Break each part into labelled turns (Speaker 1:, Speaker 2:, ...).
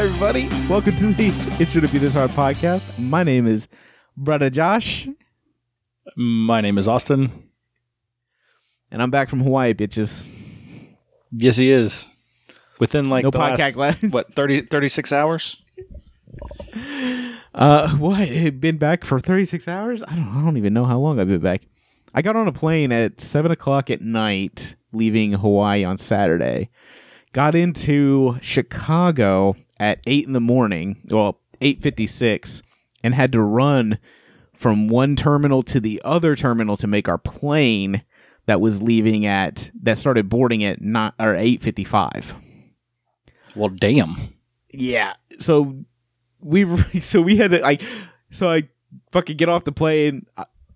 Speaker 1: Hi, everybody. Welcome to the It Shouldn't Be This Hard podcast. My name is Brother Josh,
Speaker 2: My name is Austin.
Speaker 1: and I'm back from Hawaii, bitches.
Speaker 2: Yes, he is. Within like
Speaker 1: No
Speaker 2: the
Speaker 1: podcast
Speaker 2: last,
Speaker 1: left.
Speaker 2: what 30, 36 hours?
Speaker 1: Uh, what? Been back for 36 hours? I don't. I don't even know how long I've been back. I got on a plane at seven o'clock at night, leaving Hawaii on Saturday. Got into Chicago at eight in the morning. Well, eight fifty-six, and had to run from one terminal to the other terminal to make our plane that was leaving at that started boarding at not or eight fifty-five.
Speaker 2: Well, damn.
Speaker 1: Yeah. So we so we had to like so I fucking get off the plane.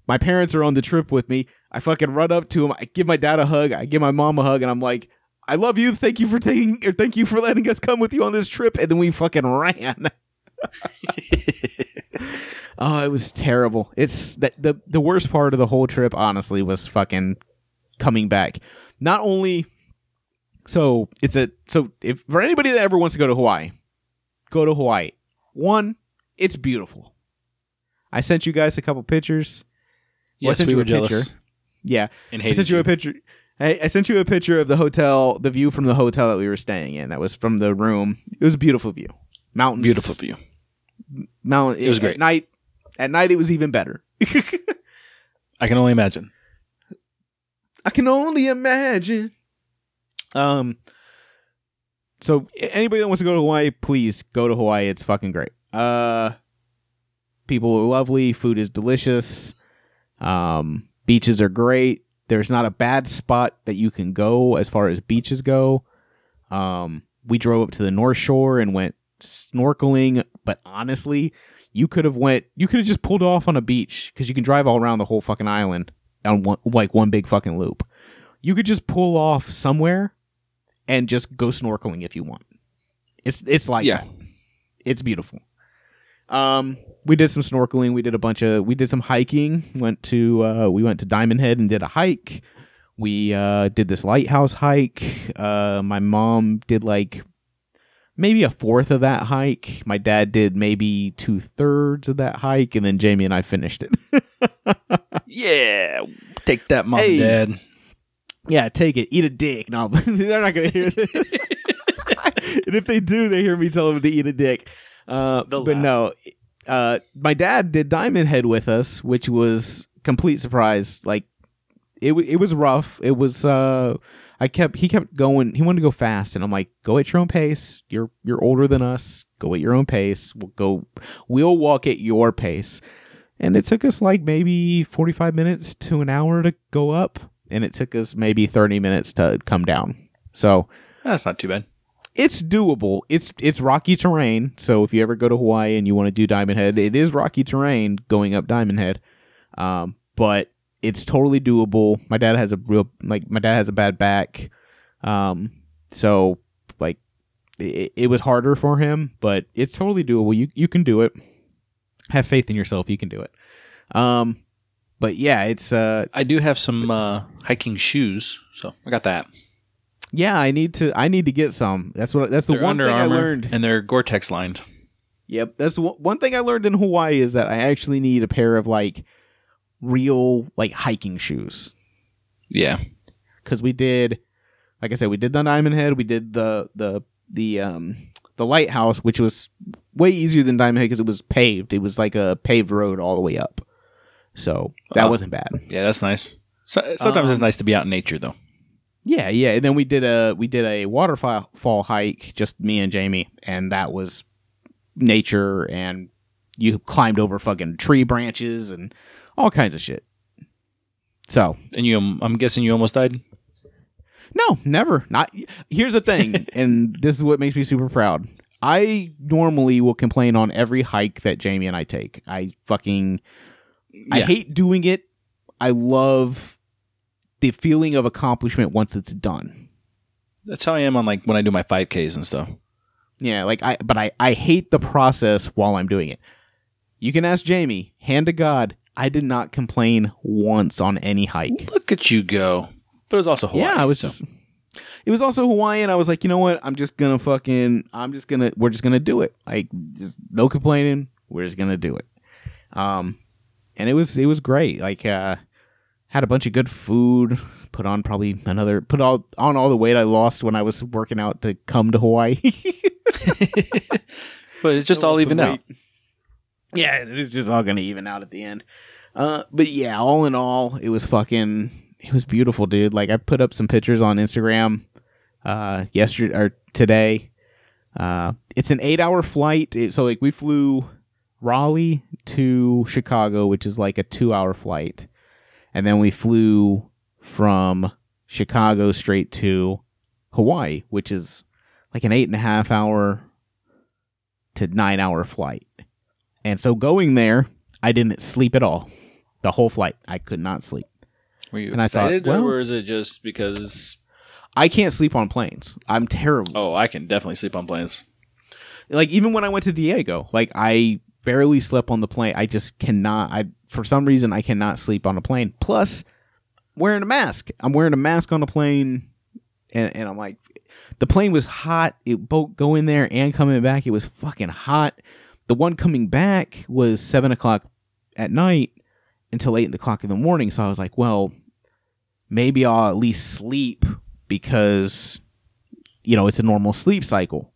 Speaker 1: My parents are on the trip with me. I fucking run up to him. I give my dad a hug. I give my mom a hug, and I'm like, "I love you. Thank you for taking or thank you for letting us come with you on this trip." And then we fucking ran. oh, it was terrible. It's that the the worst part of the whole trip, honestly, was fucking coming back. Not only so it's a so if for anybody that ever wants to go to Hawaii, go to Hawaii. One, it's beautiful. I sent you guys a couple pictures. Well,
Speaker 2: Yes,
Speaker 1: sent
Speaker 2: we
Speaker 1: you
Speaker 2: were jealous.
Speaker 1: picture. Yeah,
Speaker 2: And
Speaker 1: I sent you a picture. I, I sent you a picture of the hotel, the view from the hotel that we were staying in. That was from the room. It was a beautiful view. Mountains,
Speaker 2: Beautiful view.
Speaker 1: mountain.
Speaker 2: It was great.
Speaker 1: At night, at night it was even better.
Speaker 2: I can only imagine.
Speaker 1: I can only imagine. Um. So anybody that wants to go to Hawaii, please go to Hawaii. It's fucking great. Uh, people are lovely. Food is delicious. Um, beaches are great. There's not a bad spot that you can go as far as beaches go. Um, we drove up to the North Shore and went snorkeling, but honestly, you could have went. You could have just pulled off on a beach because you can drive all around the whole fucking island on one like one big fucking loop. You could just pull off somewhere and just go snorkeling if you want. It's it's like
Speaker 2: Yeah.
Speaker 1: that. It's beautiful. Um we did some snorkeling, we did a bunch of we did some hiking, went to uh we went to Diamond Head and did a hike. We uh did this lighthouse hike. Uh my mom did like maybe a fourth of that hike. My dad did maybe two thirds of that hike, and then Jamie and I finished it.
Speaker 2: Yeah. Take that, mom
Speaker 1: Hey.
Speaker 2: and dad.
Speaker 1: Yeah, take it. Eat a dick. No, they're not going to hear this. and if they do, they hear me tell them to eat a dick. Uh, but
Speaker 2: laugh.
Speaker 1: no, uh, my dad did Diamond Head with us, which was complete surprise. Like it, it was rough. It was. Uh, I kept. He kept going. He wanted to go fast, and I'm like, go at your own pace. You're you're older than us. Go at your own pace. We'll go. We'll walk at your pace. And it took us like maybe 45 minutes to an hour to go up and it took us maybe 30 minutes to come down. So
Speaker 2: That's not too bad.
Speaker 1: It's doable. It's it's rocky terrain. So if you ever go to Hawaii and you want to do Diamond Head, it is rocky terrain going up Diamond Head. Um, but it's totally doable. My dad has a real like my dad has a bad back. Um, so like it, it was harder for him, but it's totally doable. You you can do it. Have faith in yourself. You can do it. Um, but yeah, it's uh
Speaker 2: I do have some uh, hiking shoes, so I got that.
Speaker 1: Yeah. I need to I need to get some. That's what that's the
Speaker 2: They're
Speaker 1: one
Speaker 2: Under
Speaker 1: thing I learned.
Speaker 2: and they're Gore-Tex lined.
Speaker 1: Yep, that's one one thing I learned in Hawaii is that I actually need a pair of like real like hiking shoes
Speaker 2: Yeah.
Speaker 1: because we did, like I said, we did the Diamond Head, we did the the the um the lighthouse, which was way easier than Diamond Head because it was paved. It was like a paved road all the way up, so that
Speaker 2: Oh.
Speaker 1: wasn't bad.
Speaker 2: Yeah, that's nice. So, sometimes it's
Speaker 1: Um,
Speaker 2: nice to be out in nature, though.
Speaker 1: Yeah, yeah. And then we did a we did a waterfall hike, just me and Jamie, and that was nature and you climbed over fucking tree branches and all kinds of shit. So
Speaker 2: And you, I'm guessing you almost died.
Speaker 1: no, never. Not here's the thing, and this is what makes me super proud. I normally will complain on every hike that Jamie and I take. I fucking I hate doing it. I love the feeling of accomplishment once it's done.
Speaker 2: That's how I am on like when I do my 5Ks and stuff.
Speaker 1: Yeah, like I but I I hate the process while I'm doing it. You can ask Jamie, hand to God, I did not complain once on any hike.
Speaker 2: Look at you go. But it was also Hawaii.
Speaker 1: yeah, I was
Speaker 2: so-
Speaker 1: just it was also Hawaiian. I was like, you know what? I'm just gonna fucking, I'm just gonna, we're just gonna do it. Like, just no complaining. We're just gonna do it. Um, and it was it was great. Like, uh, had a bunch of good food. Put on probably another, put all on all the weight I lost when I was working out to come to Hawaii.
Speaker 2: but it's just all even out.
Speaker 1: Yeah, it's just all gonna even out at the end. Uh, but yeah, all in all, it was fucking it was beautiful, dude. Like I put up some pictures on Instagram uh yesterday or today. Uh it's an 8-hour flight. It, so like we flew Raleigh to Chicago, which is like a 2-hour flight. And then we flew from Chicago straight to Hawaii, which is like an eight and a half hour to nine hour flight. And so going there, I didn't sleep at all. The whole flight. I could not sleep.
Speaker 2: Were you
Speaker 1: And I thought,
Speaker 2: excited,
Speaker 1: well-
Speaker 2: or is it just because?
Speaker 1: I can't sleep on planes. I'm terrible.
Speaker 2: Oh, I can definitely sleep on planes.
Speaker 1: Like even when I went to Diego, like I barely slept on the plane. I just cannot I for some reason I cannot sleep on a plane. Plus wearing a mask. I'm wearing a mask on a plane and, and I'm like the plane was hot. It both going there and coming back, it was fucking hot. The one coming back was seven o'clock at night until eight o'clock in the morning. So I was like, well, maybe I'll at least sleep because you know it's a normal sleep cycle.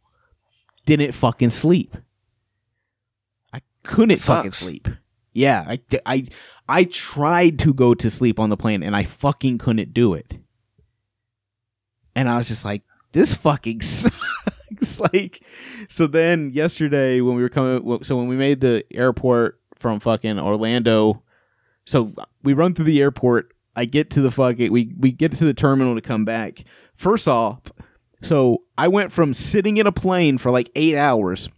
Speaker 1: Didn't fucking sleep. I couldn't fucking sleep. Yeah, I, I I tried to go to sleep on the plane and I fucking couldn't do it. And I was just like, this fucking sucks. like, so then yesterday when we were coming, so when we made the airport from fucking Orlando, so we run through the airport. I get to the fucking, we we get to the terminal to come back. First off, so I went from sitting in a plane for like eight hours,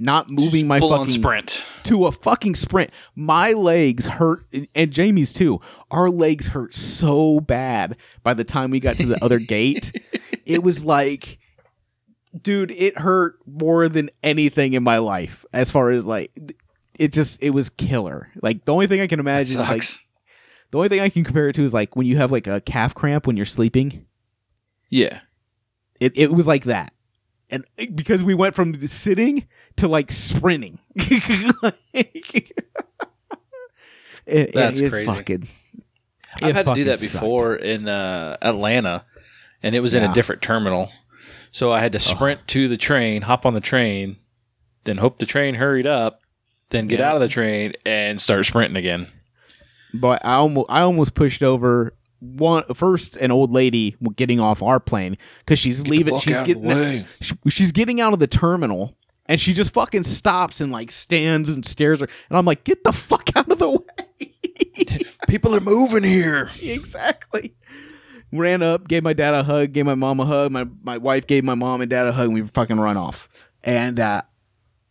Speaker 1: not moving my
Speaker 2: full on
Speaker 1: fucking
Speaker 2: sprint.
Speaker 1: to a fucking sprint. My legs hurt, and Jamie's too. Our legs hurt so bad by the time we got to the other gate. It was like, dude, it hurt more than anything in my life. As far as like, it just it was killer. Like the only thing I can imagine, like the only thing I can compare it to is like when you have like a calf cramp when you're sleeping.
Speaker 2: yeah.
Speaker 1: It it was like that, and eh, because we went from sitting to like sprinting. It- it-
Speaker 2: That's
Speaker 1: it
Speaker 2: crazy.
Speaker 1: Fucking,
Speaker 2: I've had to do
Speaker 1: fucking
Speaker 2: that
Speaker 1: sucked.
Speaker 2: before in uh, Atlanta, and it was in
Speaker 1: Yeah.
Speaker 2: a different terminal. So I had to sprint to the train, hop on the train, then hope the train hurried up, then get
Speaker 1: Yeah.
Speaker 2: out of the train and start sprinting again.
Speaker 1: But I almost I almost pushed over one first an old lady getting off our plane because she's leaving. She's getting she's getting out of the terminal. And she just fucking stops and like stands and stares her, and I'm like, "Get the fuck out of the way!"
Speaker 2: People are moving here.
Speaker 1: exactly. Ran up, gave my dad a hug, gave my mom a hug. My my wife gave my mom and dad a hug, and we fucking run off. And uh,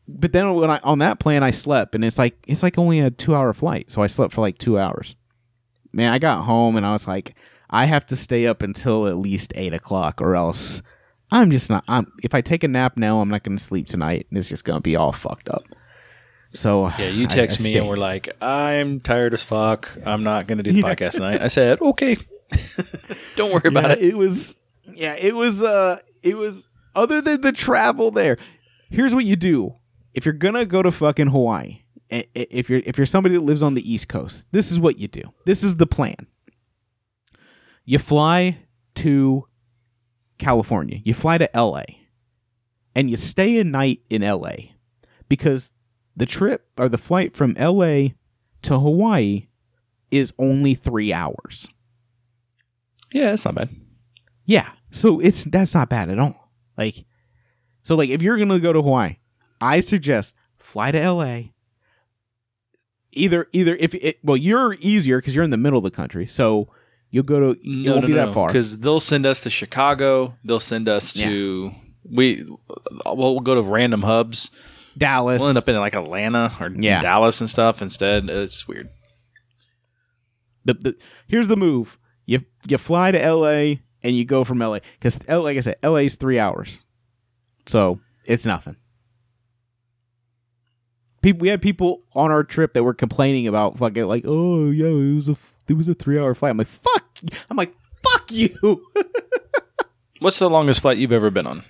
Speaker 1: but then when I on that plane, I slept, and it's like it's like only a two hour flight, so I slept for like two hours. Man, I got home and I was like, I have to stay up until at least eight o'clock, or else I'm just not. I'm if I take a nap now, I'm not going to sleep tonight, and it's just going to be all fucked up. So
Speaker 2: Yeah, you text
Speaker 1: I
Speaker 2: me
Speaker 1: stayed.
Speaker 2: and we're like, I'm tired as fuck. I'm not going to do the podcast tonight. I said, okay. Don't worry about
Speaker 1: Yeah,
Speaker 2: it.
Speaker 1: It was yeah, it was uh it was other than the travel there. Here's what you do. If you're going to go to fucking Hawaii, i- i- if you're if you're somebody that lives on the East Coast, this is what you do. This is the plan. You fly to California. You fly to LA. And you stay a night in LA because the trip or the flight from LA to Hawaii is only 3 hours.
Speaker 2: Yeah, it's not bad.
Speaker 1: Yeah. So it's that's not bad at all. Like so like if you're going to go to Hawaii, I suggest fly to LA. Either either if it well you're easier cuz you're in the middle of the country. So you'll go to it won't be that far.
Speaker 2: Because they'll send us to Chicago. They'll send us to we. Well, we'll go to random hubs.
Speaker 1: Dallas.
Speaker 2: We'll end up in like Atlanta or
Speaker 1: Yeah.
Speaker 2: Dallas and stuff instead. It's weird.
Speaker 1: the, the here's the move. You you fly to LA and you go from LA cuz like I said LA is 3 hours. So it's nothing. People, we had people on our trip that were complaining about fucking like, oh yeah, it was a it was a three hour flight. I'm like, fuck. I'm like, fuck you.
Speaker 2: What's the longest flight you've ever been on?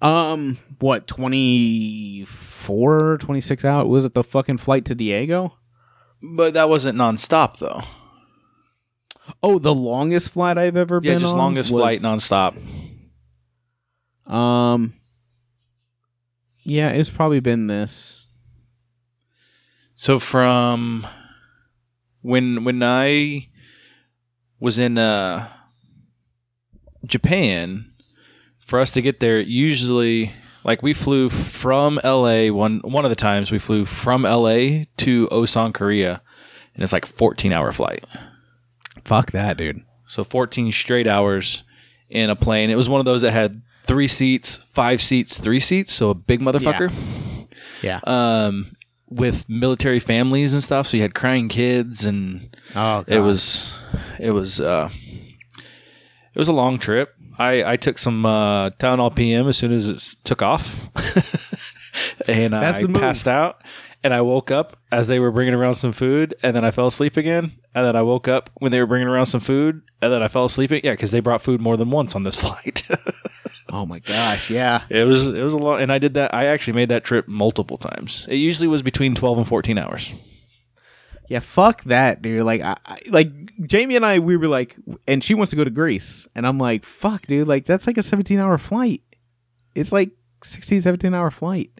Speaker 1: Um, what 24, 26 out? Was it the fucking flight to Diego?
Speaker 2: But that wasn't nonstop though.
Speaker 1: Oh, the longest flight I've ever
Speaker 2: Yeah,
Speaker 1: been on?
Speaker 2: Yeah, just longest
Speaker 1: was-
Speaker 2: flight nonstop.
Speaker 1: Um, yeah, it's probably been this.
Speaker 2: So from when when I was in uh, Japan, for us to get there, usually like we flew from LA one one of the times we flew from LA to Osan, Korea, and it's like fourteen hour flight.
Speaker 1: Fuck that, dude.
Speaker 2: So 14 straight hours in a plane. It was one of those that had three seats, five seats, three seats. So a big motherfucker.
Speaker 1: Yeah.
Speaker 2: Um, with military families and stuff. So you had crying kids and
Speaker 1: Oh,
Speaker 2: it was, it was, uh, it was a long trip. I, I took some uh, Tylenol PM as soon as it took off, and
Speaker 1: That's
Speaker 2: I
Speaker 1: the move.
Speaker 2: passed out. And I woke up as they were bringing around some food, and then I fell asleep again. And then I woke up when they were bringing around some food, and then I fell asleep. Yeah, because they brought food more than once on this flight.
Speaker 1: Oh my gosh, yeah.
Speaker 2: it was it was a lot, and I did that. I actually made that trip multiple times. It usually was between twelve and fourteen hours.
Speaker 1: Yeah, fuck that, dude. Like, I, I, like Jamie and I, we were like, and she wants to go to Greece, and I'm like, fuck, dude. Like, that's like a 17 hour flight. It's like 16, 17 hour flight.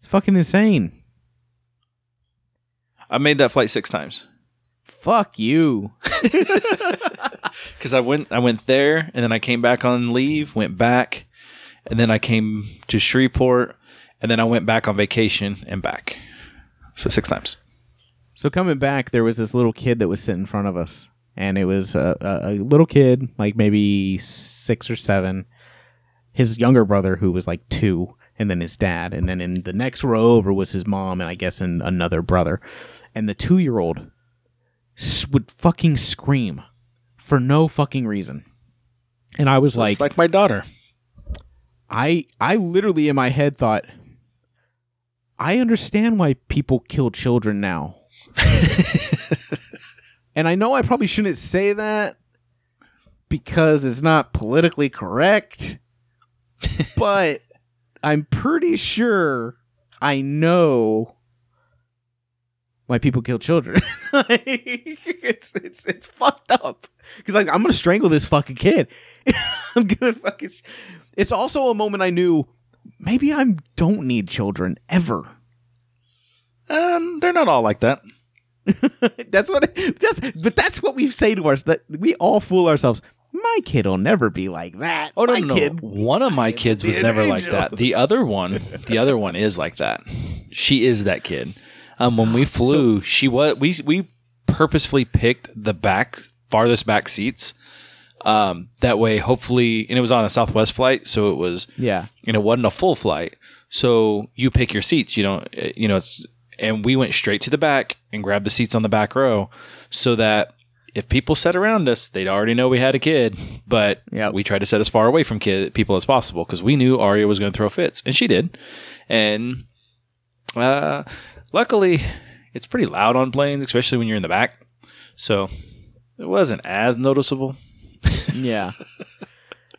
Speaker 1: It's fucking insane.
Speaker 2: I made that flight six times
Speaker 1: Fuck you.
Speaker 2: because I went I went there, and then I came back on leave, went back, and then I came to Shreveport, and then I went back on vacation and back. So six times.
Speaker 1: So coming back, there was this little kid that was sitting in front of us, and it was a, a, a little kid, like maybe six or seven. His younger brother, who was like two, and then his dad, and then in the next row over was his mom, and I guess and another brother, and the two-year-old would fucking scream for no fucking reason, and I was
Speaker 2: So
Speaker 1: like,
Speaker 2: it's like my daughter.
Speaker 1: I I literally in my head thought I understand why people kill children now. and I know I probably shouldn't say that because it's not politically correct. but I'm pretty sure I know why people kill children. it's it's it's fucked up. Cuz like I'm going to strangle this fucking kid. I'm to fucking it's also a moment I knew maybe I don't need children ever.
Speaker 2: Um, they're not all like that.
Speaker 1: that's what that's but that's what we say to ourselves. That we all fool ourselves. My kid will never be like that.
Speaker 2: Oh no,
Speaker 1: my
Speaker 2: no,
Speaker 1: kid.
Speaker 2: One of my kids was never like that. The other one, the other one is like that. She is that kid. Um, when we flew, she was we we purposefully picked the back farthest back seats. Um, that way, hopefully, and it was on a Southwest flight, so it was
Speaker 1: Yeah.
Speaker 2: and it wasn't a full flight. So you pick your seats. You don't, uh, you know, it's, and we went straight to the back and grabbed the seats on the back row so that if people sat around us, they'd already know we had a kid, but
Speaker 1: Yep.
Speaker 2: we tried to set as far away from kid people as possible because we knew Aria was going to throw fits and she did. And, uh, luckily it's pretty loud on planes, especially when you're in the back. So it wasn't as noticeable.
Speaker 1: Yeah.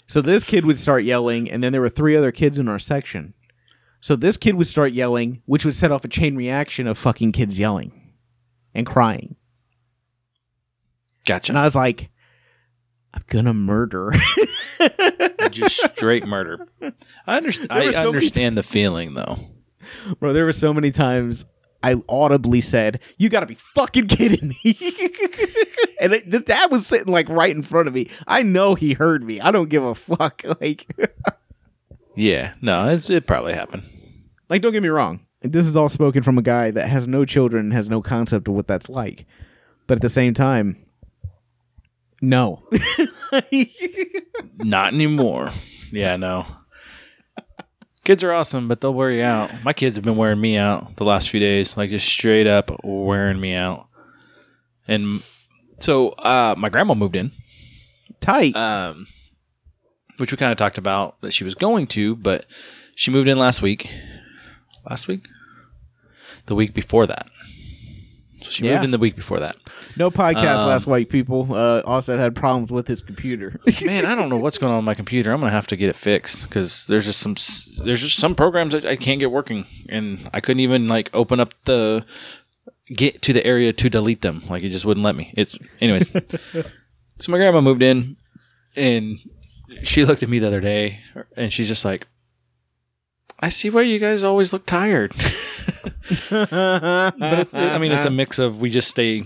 Speaker 1: so this kid would start yelling, and then there were three other kids in our section. So this kid would start yelling, which would set off a chain reaction of fucking kids yelling and crying.
Speaker 2: Gotcha.
Speaker 1: And I was like, I'm gonna murder.
Speaker 2: just straight murder. I,
Speaker 1: There
Speaker 2: I
Speaker 1: so
Speaker 2: understand the feeling though.
Speaker 1: Bro, there were so many times I audibly said, "You got to be fucking kidding me!" and it, the dad was sitting like right in front of me. I know he heard me. I don't give a fuck. Like,
Speaker 2: Yeah, no, it's, it probably happened.
Speaker 1: like don't get me wrong. This is all spoken from a guy that has no children, and has no concept of what that's like. But at the same time, no.
Speaker 2: Not anymore. Yeah, no. Kids are awesome, but they'll wear you out. My kids have been wearing me out the last few days, like just straight up wearing me out. And so, uh, my grandma moved in,
Speaker 1: Tight.
Speaker 2: um, which we kind of talked about that she was going to, but she moved in last week. Last week, the week before that. So she
Speaker 1: Yeah.
Speaker 2: moved in the week before that.
Speaker 1: No podcast
Speaker 2: Um,
Speaker 1: last week, people. Uh, Austin had problems with his computer.
Speaker 2: Man, I don't know what's going on with my computer. I'm gonna have to get it fixed because there's just some s- there's just some programs that I can't get working, and I couldn't even like open up the get to the area to delete them. Like it just wouldn't let me. It's anyways. so my grandma moved in, and she looked at me the other day, and she's just like, "I see why you guys always look tired." but it's, I mean, it's a mix of we just stay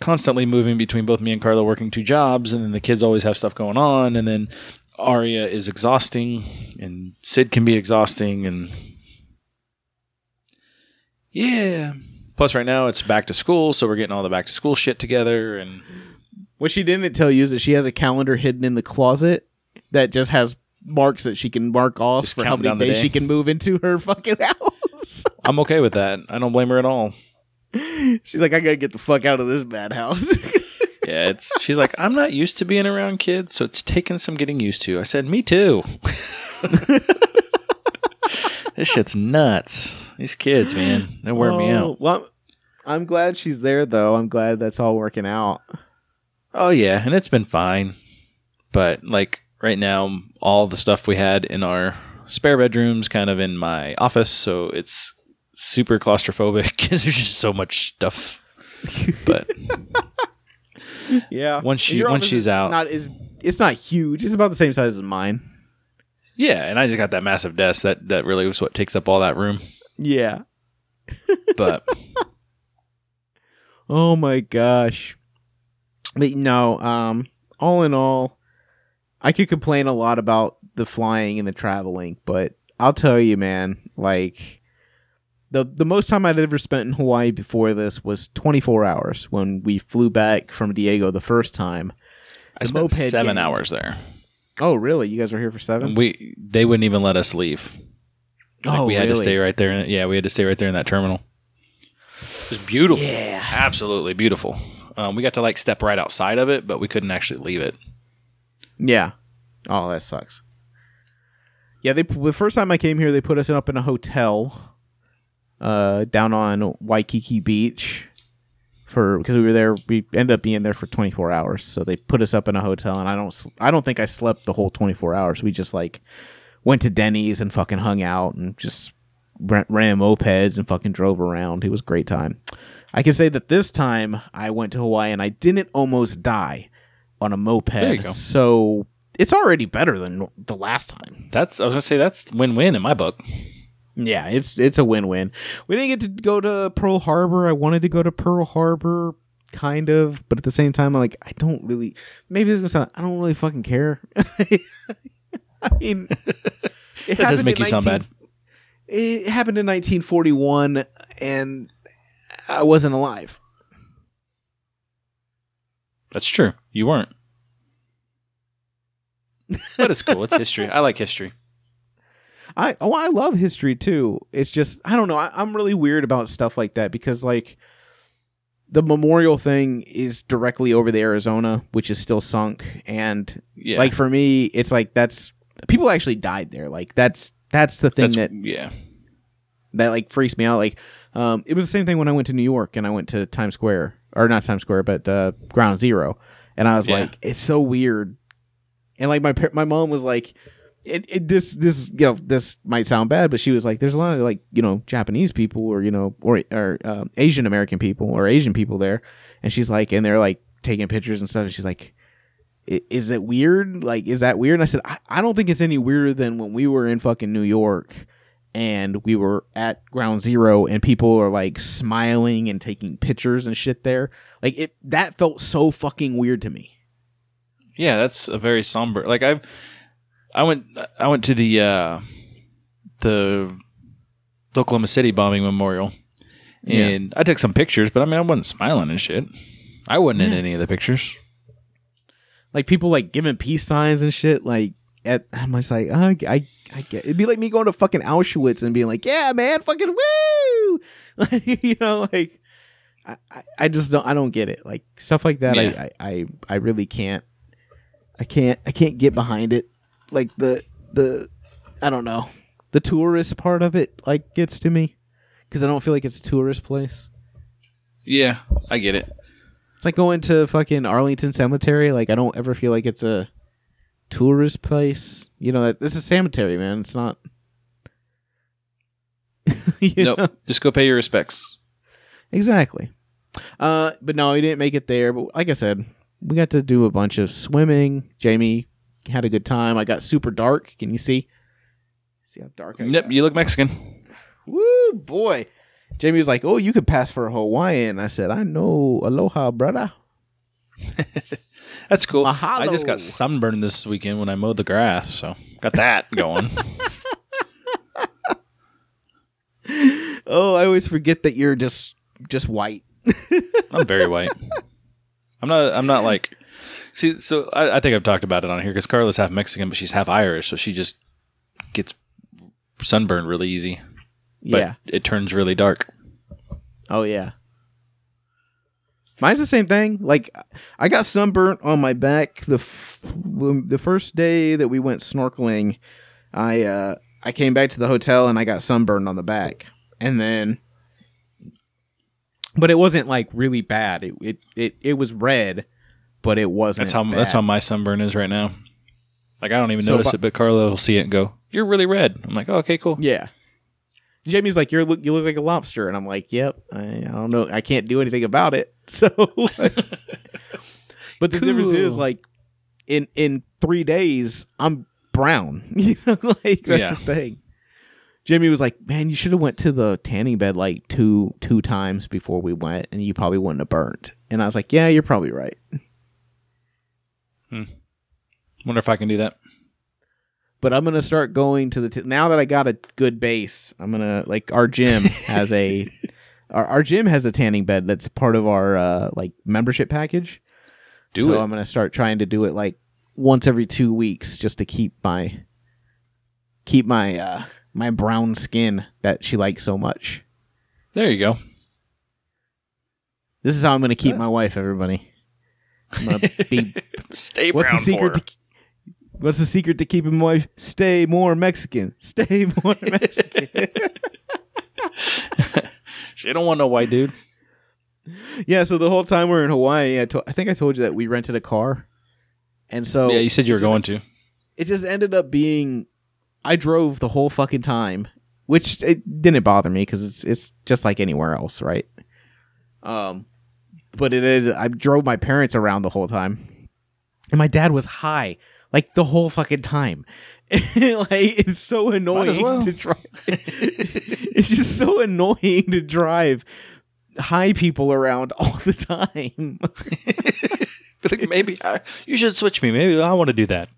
Speaker 2: constantly moving between both me and Carla working two jobs, and then the kids always have stuff going on, and then Aria is exhausting, and Sid can be exhausting, and yeah. Plus, right now it's back to school, so we're getting all the back to school shit together, and
Speaker 1: what she didn't tell you is that she has a calendar hidden in the closet that just has marks that she can mark off
Speaker 2: Just
Speaker 1: for how many days
Speaker 2: day.
Speaker 1: she can move into her fucking house.
Speaker 2: I'm okay with that. I don't blame her at all.
Speaker 1: She's like, I gotta get the fuck out of this bad house.
Speaker 2: Yeah, it's she's like, I'm not used to being around kids, so it's taken some getting used to. I said, Me too. this shit's nuts. These kids, man, they wear me
Speaker 1: Oh,
Speaker 2: out.
Speaker 1: Well, I'm glad she's there though. I'm glad that's all working out.
Speaker 2: Oh yeah, and it's been fine. But like right now, all the stuff we had in our spare bedrooms, kind of in my office, so it's super claustrophobic because there's just so much stuff. But
Speaker 1: Yeah.
Speaker 2: Once she- once she's out-
Speaker 1: not is it's not huge. It's about the same size as mine.
Speaker 2: yeah, and I just got that massive desk that that really was what takes up all that room.
Speaker 1: Yeah.
Speaker 2: But
Speaker 1: Oh my gosh. But no, um, all in all, I could complain a lot about the flying and the traveling, but I'll tell you, man, like the the most time I'd ever spent in Hawaii before this was 24 hours when we flew back from Diego the first time.
Speaker 2: I
Speaker 1: The
Speaker 2: spent seven
Speaker 1: game.
Speaker 2: hours there.
Speaker 1: Oh, really? You guys were here for seven?
Speaker 2: We they wouldn't even let us leave. Like,
Speaker 1: oh,
Speaker 2: we had
Speaker 1: really?
Speaker 2: to stay right there. In, yeah, we had to stay right there in that terminal. It was beautiful.
Speaker 1: Yeah.
Speaker 2: absolutely beautiful. Um, we got to like step right outside of it, but we couldn't actually leave it.
Speaker 1: Yeah. Oh, that sucks. Yeah, they the first time I came here, they put us up in a hotel, uh, down on Waikiki Beach, for because we were there. We ended up being there for 24 hours, so they put us up in a hotel, and I don't, I don't think I slept the whole 24 hours. We just like went to Denny's and fucking hung out and just ran, ran mopeds and fucking drove around. It was a great time. I can say that this time I went to Hawaii and I didn't almost die on a moped.
Speaker 2: There you go.
Speaker 1: So it's already better than the last time.
Speaker 2: That's I was gonna say that's win-win in my book.
Speaker 1: Yeah, it's it's a win-win. We didn't get to go to Pearl Harbor. I wanted to go to Pearl Harbor, kind of, but at the same time, I'm like, I don't really. Maybe this is gonna sound. I don't really fucking care. I mean, it
Speaker 2: That does make you sound bad.
Speaker 1: It happened in 1941, and I wasn't alive.
Speaker 2: That's true. You weren't. But it's cool. It's history. I like history.
Speaker 1: I oh I love history too. It's just I don't know. I, I'm really weird about stuff like that because like the memorial thing is directly over the Arizona, which is still sunk, and
Speaker 2: Yeah.
Speaker 1: like for me, it's like that's people actually died there. Like that's that's the thing
Speaker 2: that's
Speaker 1: that
Speaker 2: yeah.
Speaker 1: that like freaks me out. Like um, it was the same thing when I went to New York and I went to Times Square or not Times Square, but uh, Ground Zero, and I was
Speaker 2: Yeah.
Speaker 1: like, it's so weird. And like my my mom was like, it, it this this you know this might sound bad, but she was like, there's a lot of like you know Japanese people or you know or or uh, Asian American people or Asian people there, and she's like, and they're like taking pictures and stuff. And she's like. Is it weird? Like, is that weird? And I said, I, I don't think it's any weirder than when we were in fucking New York and we were at ground zero and people are like smiling and taking pictures and shit there like it that felt so fucking weird to me
Speaker 2: Yeah, that's a very somber. Like I've, I went, I went to the uh, the Oklahoma City bombing memorial, and I took some pictures. But I mean, I wasn't smiling and shit. I wasn't in any of the pictures.
Speaker 1: like people like giving peace signs and shit like at i'm just like uh, i i get it'd be like me going to fucking auschwitz and being like yeah man fucking woo like you know like I, I- I just don't I don't get it like stuff like that
Speaker 2: Yeah.
Speaker 1: I, I I I really can't I can't I can't get behind it like the the I don't know the tourist part of it like gets to me because I don't feel like it's a tourist place
Speaker 2: Yeah, I get it.
Speaker 1: It's like going to fucking Arlington Cemetery. Like I don't ever feel like it's a tourist place. You know, this is cemetery, man. It's not.
Speaker 2: nope.
Speaker 1: know?
Speaker 2: Just go pay your respects.
Speaker 1: Exactly. Uh, but no, we didn't make it there. But like I said, we got to do a bunch of swimming. Jamie had a good time. I got super dark. Can you see? See how dark I
Speaker 2: Yep,
Speaker 1: got?
Speaker 2: you look Mexican.
Speaker 1: Woo, boy. Jamie was like, "Oh, you could pass for a Hawaiian." I said, "I know, aloha, brother."
Speaker 2: That's cool.
Speaker 1: Mahalo.
Speaker 2: I just got sunburned this weekend when I mowed the grass, so got that going.
Speaker 1: Oh, I always forget that you're just just white.
Speaker 2: I'm very white. I'm not. I'm not like. See, so I, I think I've talked about it on here because Carla's half Mexican, but she's half Irish, so she just gets sunburned really easy. But
Speaker 1: yeah.
Speaker 2: it turns really dark.
Speaker 1: Oh yeah. Mine's the same thing. Like I got sunburnt on my back the f- the first day that we went snorkeling. I uh I came back to the hotel and I got sunburned on the back. And then but it wasn't like really bad. It it it, it was red, but it wasn't
Speaker 2: That's how
Speaker 1: bad.
Speaker 2: that's how my sunburn is right now. Like I don't even
Speaker 1: So
Speaker 2: notice
Speaker 1: bu-
Speaker 2: it, but Carla will see it and go, "You're really red." I'm like, oh, "Okay, cool."
Speaker 1: Yeah. Jamie's like, you look, you look like a lobster, and I'm like, yep. I, I don't know, I can't do anything about it. So, but the difference is like, in in three days, I'm brown. You know, like that's
Speaker 2: Yeah.
Speaker 1: the thing. Jamie was like, man, you should have went to the tanning bed like two two times before we went, and you probably wouldn't have burnt. And I was like, yeah, you're probably right. Hmm.
Speaker 2: Wonder if I can do that.
Speaker 1: but I'm gonna start going to the t- now that I got a good base. I'm gonna like our gym has a our, our gym has a tanning bed that's part of our uh, like membership package.
Speaker 2: Do
Speaker 1: so
Speaker 2: it.
Speaker 1: I'm gonna start trying to do it like once every two weeks just to keep my keep my uh, my brown skin that she likes so much.
Speaker 2: There you go.
Speaker 1: This is how I'm gonna keep my wife. Everybody, I'm gonna be.
Speaker 2: Stay
Speaker 1: what's the secret? To, what's the secret to keeping my wife? Stay more Mexican. Stay more Mexican.
Speaker 2: she don't want no white dude.
Speaker 1: Yeah, so the whole time we're in Hawaii, I, to- I think I told you that we rented a car, and so
Speaker 2: yeah, you said you were
Speaker 1: just-
Speaker 2: going to.
Speaker 1: it just ended up being I drove the whole fucking time, which it didn't bother me because it's it's just like anywhere else, right? Um, but it, it I drove my parents around the whole time, and my dad was high like the whole fucking time. like it's so annoying
Speaker 2: well.
Speaker 1: to drive. it's just so annoying to drive high people around all the time.
Speaker 2: maybe I, you should switch me. Maybe I want to do that.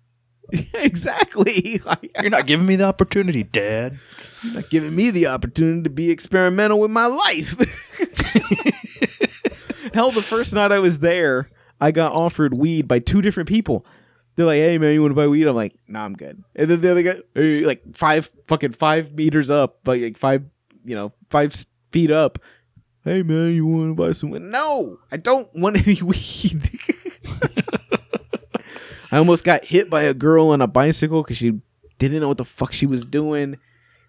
Speaker 1: exactly. Like,
Speaker 2: You're not giving me the opportunity, Dad.
Speaker 1: not giving me the opportunity to be experimental with my life. Hell, the first night I was there, I got offered weed by two different people. They're like, "Hey man, you want to buy weed?" I'm like, "Nah, I'm good." And then the other guy, uh, like five fucking five meters up, like, like five, you know, five feet up. Hey man, you want to buy some? weed?" No, I don't want any weed. I almost got hit by a girl on a bicycle because she didn't know what the fuck she was doing.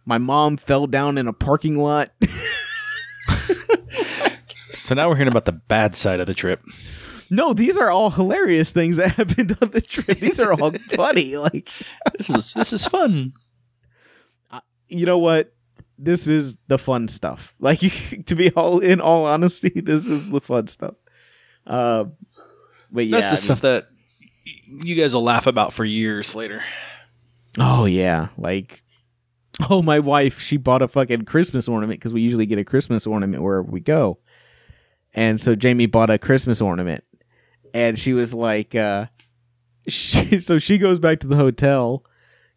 Speaker 1: My mom fell down in a parking lot.
Speaker 2: So now we're hearing about the bad side of the trip.
Speaker 1: no, these are all hilarious things that happened on the trip. These are all funny. Like,
Speaker 2: This is this is fun.
Speaker 1: you know what? This is the fun stuff. Like, to be all in all honesty, this is the fun stuff. Uh, but yeah,
Speaker 2: That's
Speaker 1: I
Speaker 2: the
Speaker 1: mean-
Speaker 2: stuff that you guys will laugh about for years later.
Speaker 1: Oh yeah, like oh my wife, she bought a fucking Christmas ornament because we usually get a Christmas ornament wherever we go, and so Jamie bought a Christmas ornament, and she was like, uh, she, so she goes back to the hotel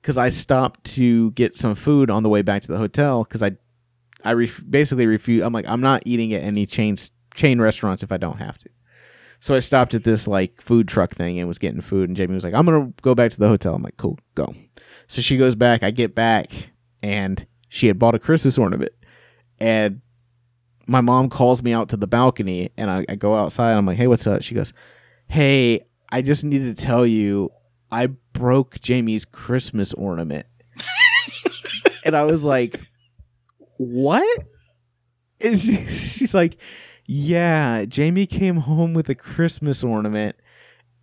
Speaker 1: because I stopped to get some food on the way back to the hotel because I, I ref- basically refuse. I'm like, I'm not eating at any chains chain restaurants if I don't have to. So I stopped at this like food truck thing and was getting food, and Jamie was like, "I'm gonna go back to the hotel." I'm like, "Cool, go." So she goes back. I get back, and she had bought a Christmas ornament, and my mom calls me out to the balcony, and I, I go outside. I'm like, "Hey, what's up?" She goes, "Hey, I just needed to tell you, I broke Jamie's Christmas ornament," and I was like, "What?" And she, she's like, yeah, Jamie came home with a Christmas ornament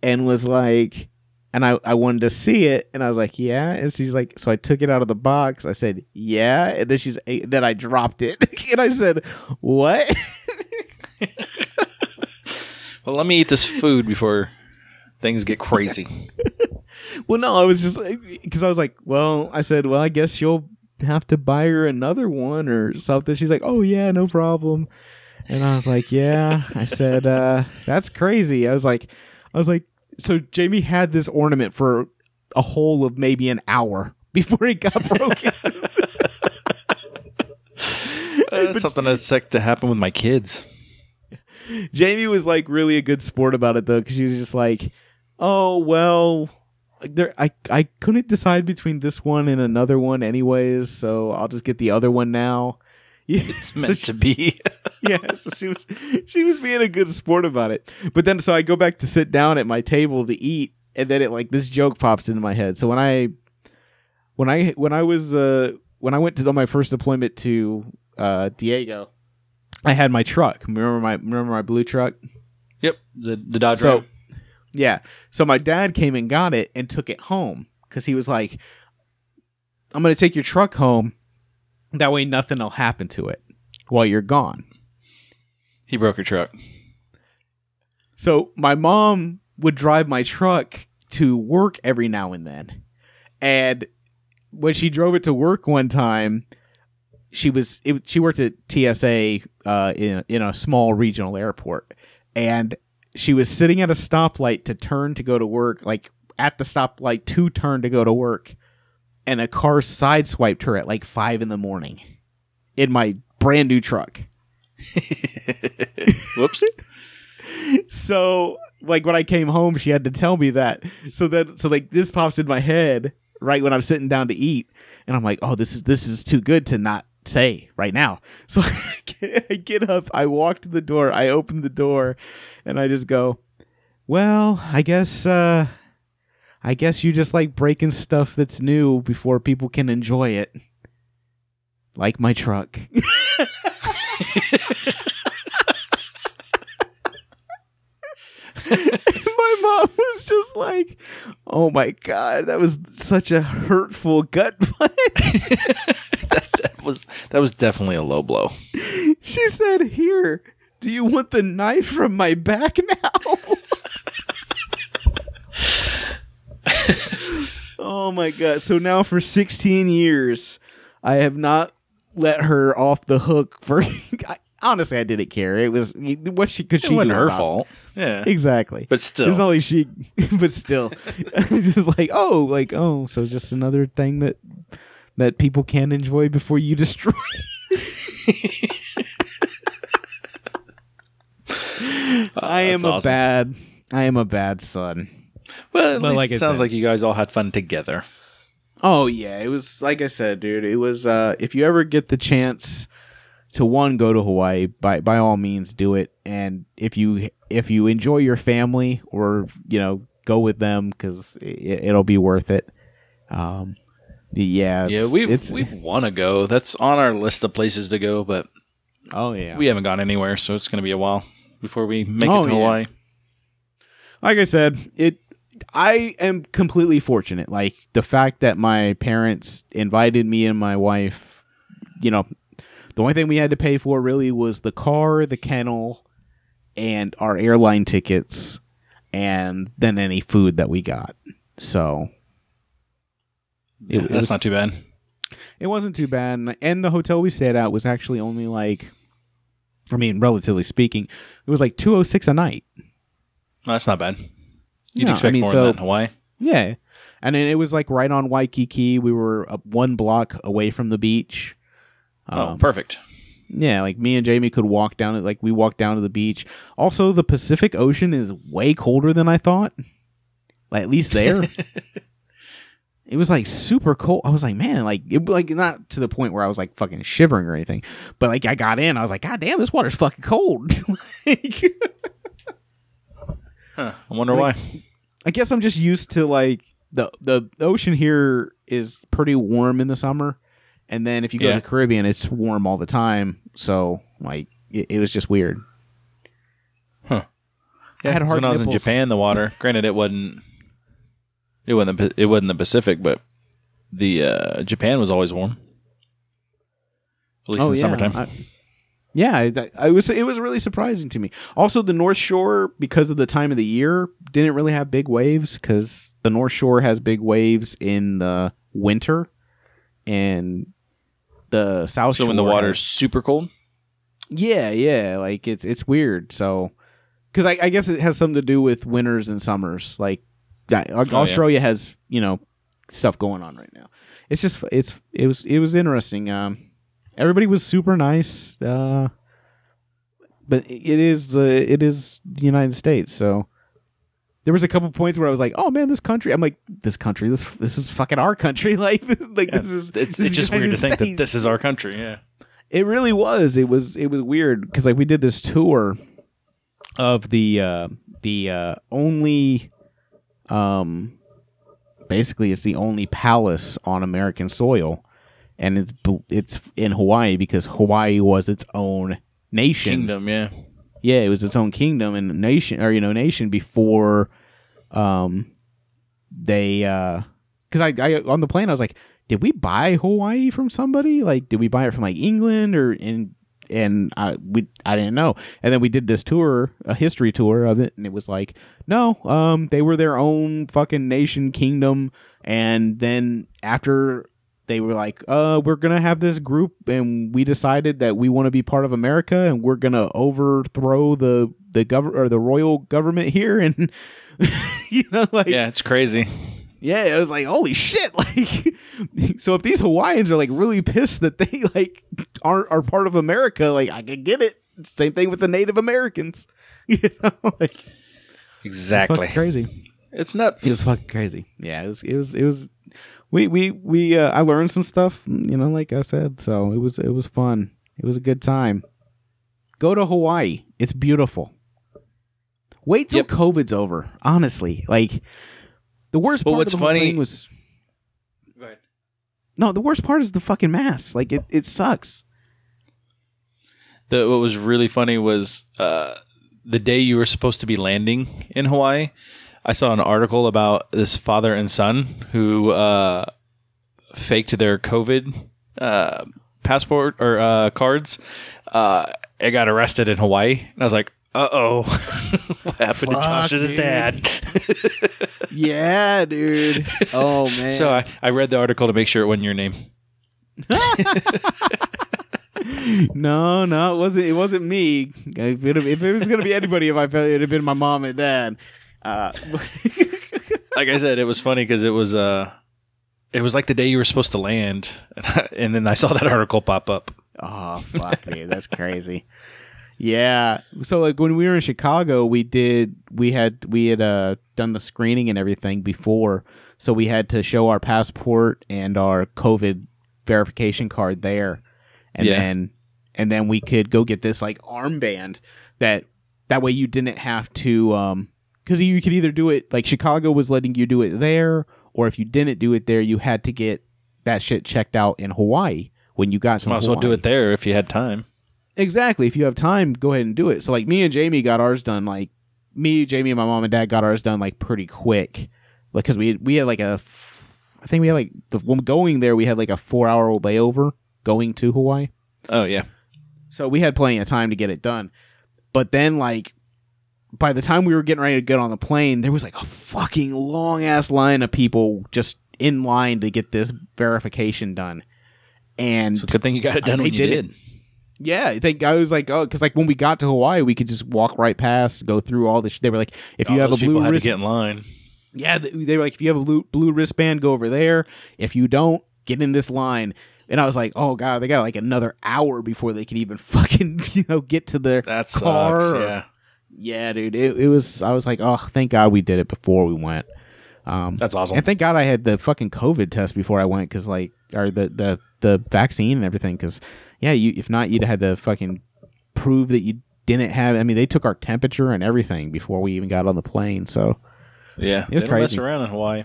Speaker 1: and was like, and I, I wanted to see it, and I was like, yeah. And she's like, so I took it out of the box. I said, yeah. And then she's, eh, then I dropped it, and I said, what?
Speaker 2: Well, let me eat this food before things get crazy.
Speaker 1: well, no, I was just eh, because I was like, well, I said, well, I guess you'll have to buy her another one or something. She's like, oh yeah, no problem. And I was like, yeah. I said, uh, that's crazy. I was like, I was like, so Jamie had this ornament for a whole of maybe an hour before it got broken.
Speaker 2: That's something that's like to happen with my kids.
Speaker 1: Jamie was like really a good sport about it though, because she was just like, "Oh well, there, I I couldn't decide between this one and another one anyways, so I'll just get the other one now." Yeah,
Speaker 2: It's meant to be.
Speaker 1: yeah, so she was she was being a good sport about it. But then so I go back to sit down at my table to eat, and then it like this joke pops into my head. So when I when I when I was uh when I went to my first deployment to uh Diego, I had my truck. Remember my remember my blue truck?
Speaker 2: yep. The the Dodge
Speaker 1: So
Speaker 2: Ram.
Speaker 1: yeah, so my dad came and got it and took it home because he was like, "I'm gonna take your truck home. That way, nothing will happen to it while you're gone."
Speaker 2: He broke your truck.
Speaker 1: So my mom would drive my truck to work every now and then. And when she drove it to work one time, she was it, she worked at TSA uh, in in a small regional airport, and she was sitting at a stoplight to turn to go to work, like at the stoplight to turn to go to work, and a car sideswiped her at like five in the morning in my brand new truck.
Speaker 2: Whoops.
Speaker 1: so like when I came home, she had to tell me that. So then, so like this pops in my head right when I'm sitting down to eat, and I'm like, oh, this is this is too good to not say right now. So I get, I get up, I walk to the door, I open the door, and I just go, well, I guess. uh I guess you just like breaking stuff that's new before people can enjoy it. Like my truck. my mom was just like, "Oh my god, that was such a hurtful gut punch."
Speaker 2: that was that was definitely a low blow.
Speaker 1: she said, "Here, do you want the knife from my back now?" oh my god! So now for 16 years, I have not let her off the hook for. I, honestly, I didn't care. It was what she could.
Speaker 2: It
Speaker 1: she
Speaker 2: wasn't her
Speaker 1: about
Speaker 2: fault. Yeah.
Speaker 1: Exactly.
Speaker 2: But still.
Speaker 1: It's not like she, but still, just like oh, like oh, so just another thing that that people can enjoy before you destroy. I am
Speaker 2: That's
Speaker 1: a bad, I am a bad son.
Speaker 2: Well, at
Speaker 1: Well,
Speaker 2: least
Speaker 1: like I
Speaker 2: it sounds
Speaker 1: said.
Speaker 2: like you guys all had fun together.
Speaker 1: Oh yeah, it was like I said, dude. It was uh if you ever get the chance to one go to Hawaii, by by all means do it. And if you if you enjoy your family or you know go with them because it, it'll be worth it. Um, yeah,
Speaker 2: Yeah, we we want to go. That's on our list of places to go, but
Speaker 1: oh yeah.
Speaker 2: we haven't gone anywhere, so it's going to be a while before we make
Speaker 1: Oh,
Speaker 2: it to
Speaker 1: yeah.
Speaker 2: Hawaii.
Speaker 1: like I said, it. I am completely fortunate. Like the fact that my parents invited me and my wife. You know, the only thing we had to pay for really was the car, the kennel, and our airline tickets, and then any food that we got. So It-
Speaker 2: Yeah,
Speaker 1: it
Speaker 2: that's
Speaker 1: was-
Speaker 2: not too bad.
Speaker 1: it wasn't too bad. And- And the hotel we stayed at was actually only like, I mean, relatively speaking, it was like two oh six a night.
Speaker 2: No, that's not bad. You'd
Speaker 1: No, I
Speaker 2: expect
Speaker 1: mean,
Speaker 2: more
Speaker 1: so-
Speaker 2: than that in Hawaii.
Speaker 1: Yeah. And it was like right on Waikiki. We were up one block away from the beach.
Speaker 2: oh,
Speaker 1: Um,
Speaker 2: perfect.
Speaker 1: yeah, like me and Jamie could walk down it. Like we walked down to the beach. Also, the Pacific Ocean is way colder than I thought. Like at least there, it was like super cold. I was like, man, like it like not to the point where I was like fucking shivering or anything, but like I got in, I was like, god damn, this water's fucking cold. like,
Speaker 2: Huh, I wonder
Speaker 1: like-
Speaker 2: why.
Speaker 1: I guess I'm just used to like the the ocean here is pretty warm in the summer, and then if you go
Speaker 2: Yeah.
Speaker 1: to the Caribbean, it's warm all the time. So like it, it was just weird. Huh. I had hard
Speaker 2: when I was in. Japan, the water. Granted, it wasn't. It wasn't. The, it wasn't the Pacific, but the uh, Japan was always warm. At least in the summertime.
Speaker 1: Oh, I- yeah, I, I was. It was really surprising to me. Also, the North Shore, because of the time of the year, didn't really have big waves because the North Shore has big waves in the winter, and the South
Speaker 2: so
Speaker 1: Shore
Speaker 2: when the water's
Speaker 1: has-
Speaker 2: super cold.
Speaker 1: yeah, yeah, like it's it's weird. So, because I, I guess it has something to do with winters and summers. Like, that-
Speaker 2: Oh, yeah.
Speaker 1: Australia has you know stuff going on right now. It's just it's it was it was interesting. Um, everybody was super nice. Uh, but it is uh, it is the United States, so. There was a couple points where I was like, "Oh man, this country." I'm like, "This country, this this is fucking our country." Like, this, like
Speaker 2: Yeah,
Speaker 1: this is
Speaker 2: it's
Speaker 1: this
Speaker 2: it's just weird to
Speaker 1: United
Speaker 2: think that this is our country. Yeah.
Speaker 1: It really was. It was it was weird because like we did this tour of the uh the uh only um basically it's the only palace on American soil and it's it's in Hawaii because Hawaii was its own nation.
Speaker 2: Kingdom. Yeah.
Speaker 1: Yeah, it was its own kingdom and nation or you know nation before um they uh cuz I, I on the plane I was like did we buy Hawaii from somebody like did we buy it from like England or in and I we I didn't know and then we did this tour a history tour of it and it was like no um they were their own fucking nation kingdom and then after they were like, uh, we're gonna have this group, and we decided that we want to be part of America, and we're gonna overthrow the the gov- or the royal government here, and you know, like, yeah.
Speaker 2: It's crazy.
Speaker 1: Yeah, it was like, holy shit, like, so if these Hawaiians are like really pissed that they like aren't are part of America, like, I can get it. Same thing with the Native Americans, you know, like,
Speaker 2: Exactly.
Speaker 1: crazy.
Speaker 2: It's nuts.
Speaker 1: It was fucking crazy. Yeah, it was. It was. It was. We we we. Uh, I learned some stuff. You know, like I said. So it was. It was fun. It was a good time. Go to Hawaii. It's beautiful. Wait till
Speaker 2: Yep.
Speaker 1: COVID's over. Honestly, like the worst
Speaker 2: But
Speaker 1: part
Speaker 2: what's
Speaker 1: of the whole
Speaker 2: funny-
Speaker 1: thing was no. The worst part is the fucking mask. Like it. It sucks.
Speaker 2: the what was really funny was uh, the day you were supposed to be landing in Hawaii. I saw an article about this father and son who uh, faked their COVID uh, passport or uh, cards. Uh, and got arrested in Hawaii, and I was like, "Uh oh, what happened to Josh's
Speaker 1: dude.
Speaker 2: dad?"
Speaker 1: Yeah, dude. Oh man.
Speaker 2: so I, I read the article to make sure it wasn't your name.
Speaker 1: no, no, it wasn't. It wasn't me. If it, if it was gonna be anybody, if I felt it'd have been my mom and dad. Uh,
Speaker 2: Like I said, it was funny because it was uh, it was like the day you were supposed to land, and then I saw that article pop up.
Speaker 1: oh fuck, dude, that's crazy. Yeah. So like when we were in Chicago, we did we had we had uh done the screening and everything before, so we had to show our passport and our COVID verification card there, and
Speaker 2: Yeah.
Speaker 1: then and then we could go get this like armband that that way you didn't have to um because you could either do it like Chicago was letting you do it there, or if you didn't do it there, you had to get that shit checked out in Hawaii when you got to
Speaker 2: Might as well do it there if you had time.
Speaker 1: Exactly. If you have time, go ahead and do it. So like me and Jamie got ours done like me, Jamie, and my mom and dad got ours done like pretty quick. Like because we had, we had like a, f- I think we had like the when going there we had like a four hour layover going to Hawaii.
Speaker 2: Oh yeah,
Speaker 1: So we had plenty of time to get it done. But then like by the time we were getting ready to get on the plane, there was like a fucking long ass line of people just in line to get this verification done. And
Speaker 2: so good thing you got it done
Speaker 1: They
Speaker 2: when you
Speaker 1: did it. yeah, I think I was like, oh, because like when we got to Hawaii, we could just walk right past, go through all this. They were like, if you
Speaker 2: All
Speaker 1: have a blue wrist,
Speaker 2: to get in line.
Speaker 1: yeah, th- they were like, if you have a blue, blue wristband, go over there. If you don't, get in this line. And I was like, oh god, they got like another hour before they could even fucking you know get to their
Speaker 2: That
Speaker 1: car.
Speaker 2: sucks. Yeah,
Speaker 1: yeah, dude. It, it was. I was like, oh, thank God we did it before we went. Um,
Speaker 2: that's awesome.
Speaker 1: and thank God I had the fucking COVID test before I went, because like, or the the the vaccine and everything. Because yeah, you if not, you'd had to fucking prove that you didn't have. I mean, they took our temperature and everything before we even got on the plane. So
Speaker 2: yeah,
Speaker 1: it was
Speaker 2: they
Speaker 1: crazy.
Speaker 2: around in Hawaii.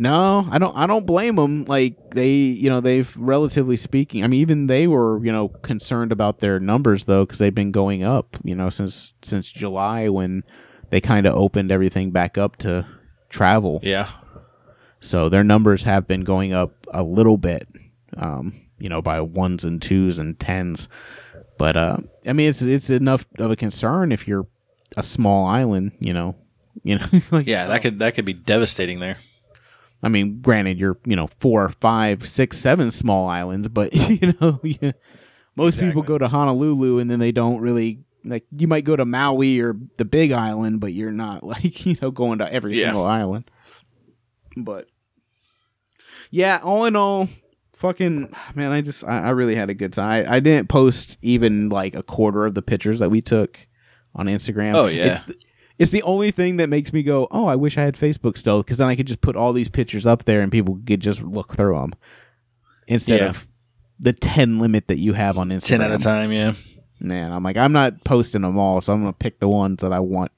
Speaker 1: No, I don't. I don't blame them. Like they, you know, they've relatively speaking. I mean, even they were, you know, concerned about their numbers though, because they've been going up, you know, since since July when they kind of opened everything back up to travel.
Speaker 2: Yeah.
Speaker 1: So their numbers have been going up a little bit, um, you know, by ones and twos and tens. But uh, I mean, it's it's enough of a concern if you're a small island, you know, you know, like
Speaker 2: Yeah, that could that could be devastating there.
Speaker 1: I mean, granted, you're you know four, five, six, seven small islands, but you know, most people go to Honolulu and then they don't really like. You might go to Maui or the Big Island, but you're not like you know going to every
Speaker 2: Yeah.
Speaker 1: single island. But yeah, all in all, fucking man, I just I, I really had a good time. I, I didn't post even like a quarter of the pictures that we took on Instagram.
Speaker 2: Oh, yeah.
Speaker 1: it's it's the only thing that makes me go, oh, I wish I had Facebook still, because then I could just put all these pictures up there and people could just look through them instead
Speaker 2: Yeah.
Speaker 1: of the ten limit that you have on Instagram.
Speaker 2: Ten at a time, yeah.
Speaker 1: Man, I'm like, I'm not posting them all, so I'm gonna pick the ones that I want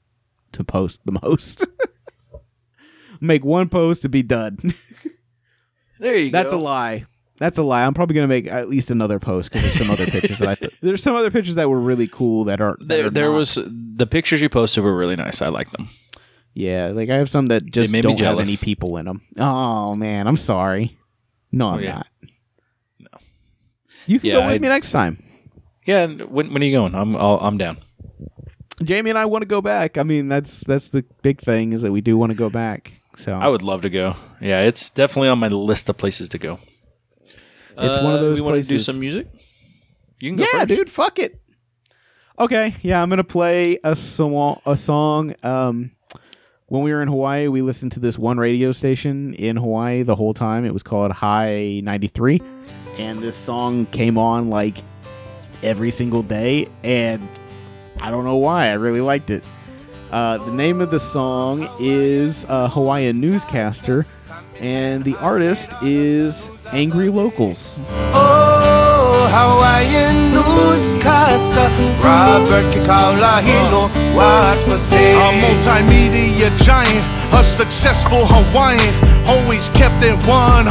Speaker 1: to post the most. Make one post to be done.
Speaker 2: There you go.
Speaker 1: That's a lie. That's a lie. I'm probably gonna make at least another post because there's some other pictures that I th- there's some other pictures that were really cool that are that
Speaker 2: There,
Speaker 1: are
Speaker 2: there
Speaker 1: not.
Speaker 2: was the pictures you posted were really nice. I like them.
Speaker 1: yeah like I have some that just
Speaker 2: made me
Speaker 1: don't have any people in them. Oh man, I'm sorry. No, I'm
Speaker 2: Oh, yeah.
Speaker 1: not. No. You can
Speaker 2: Yeah,
Speaker 1: go with
Speaker 2: I-
Speaker 1: me next time.
Speaker 2: Yeah, when when are you going? I'm I'll, I'm down.
Speaker 1: Jamie and I want to go back. I mean, that's that's the big thing is that we do want to go back. So
Speaker 2: I would love to go. Yeah, it's definitely on my list of places to go.
Speaker 1: It's one of those
Speaker 2: We want to do
Speaker 1: places-
Speaker 2: some music. You can go
Speaker 1: yeah,
Speaker 2: first.
Speaker 1: dude, fuck it. Okay, yeah, I'm gonna play a song. A song. Um, when we were in Hawaii, we listened to this one radio station in Hawaii the whole time. It was called High 93, and this song came on like every single day, and I don't know why. I really liked it. Uh, the name of the song is uh, Hawaiian Newscaster, and the artist is Angry Locals.
Speaker 3: Oh, Hawaiian newscaster Robert Kikaulahilo, what for say?
Speaker 4: A multimedia giant, a successful Hawaiian, always kept it 100,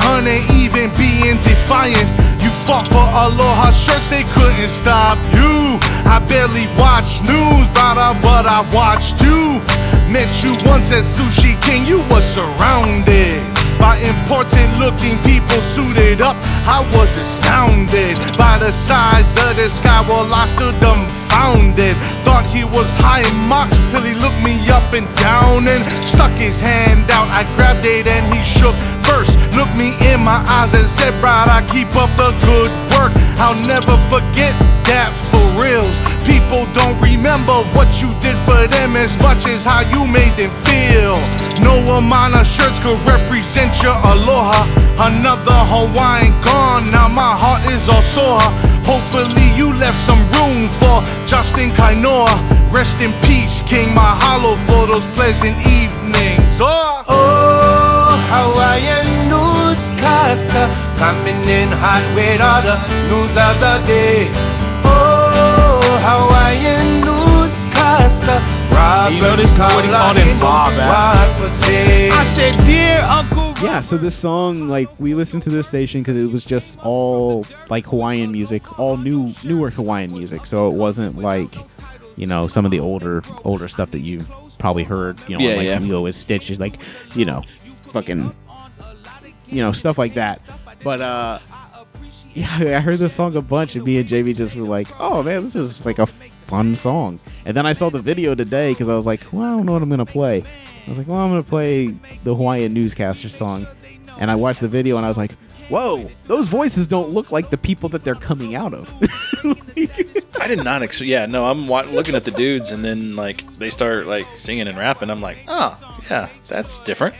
Speaker 4: even being defiant. You fought for aloha shirts, they couldn't stop you. I barely watch news, but I, but I watched you. Met you once at Sushi King, you were surrounded by important looking people suited up. I was astounded by the size of the sky. Well, I stood dumbfounded. Thought he was high in mocks till he looked me up and down and stuck his hand out. I grabbed it and he shook. First, looked me in my eyes and said, Brad, I keep up the good work. I'll never forget that for reals. People don't remember what you did for them as much as how you made them feel. No amount of shirts could represent your aloha. Another Hawaiian gone, now my heart is all sore. Hopefully you left some room for Justin Kainoa. Rest in peace, King Mahalo for those pleasant evenings. Oh.
Speaker 3: Oh, Hawaiian newscaster Coming in hot with all the news of the day Oh, Hawaiian newscaster Robert
Speaker 2: You noticed nobody called him
Speaker 3: Kikaulahilo,
Speaker 2: Bob,
Speaker 3: what for say?
Speaker 4: I said, Dear Uncle
Speaker 1: yeah so this song like we listened to this station because it was just all like hawaiian music all new newer hawaiian music so it wasn't like you know some of the older older stuff that you probably heard you know
Speaker 2: Yeah,
Speaker 1: like
Speaker 2: yeah.
Speaker 1: Lilo is stitches like you know fucking you know stuff like that but uh yeah i heard this song a bunch and me and jb just were like oh man this is like a fun song and then i saw the video today because i was like well i don't know what i'm gonna play i was like well i'm gonna play the hawaiian newscaster song and i watched the video and i was like whoa those voices don't look like the people that they're coming out of
Speaker 2: I did not. expect. yeah, no. I'm wa- looking at the dudes, and then like they start like singing and rapping. I'm like, oh yeah, that's different.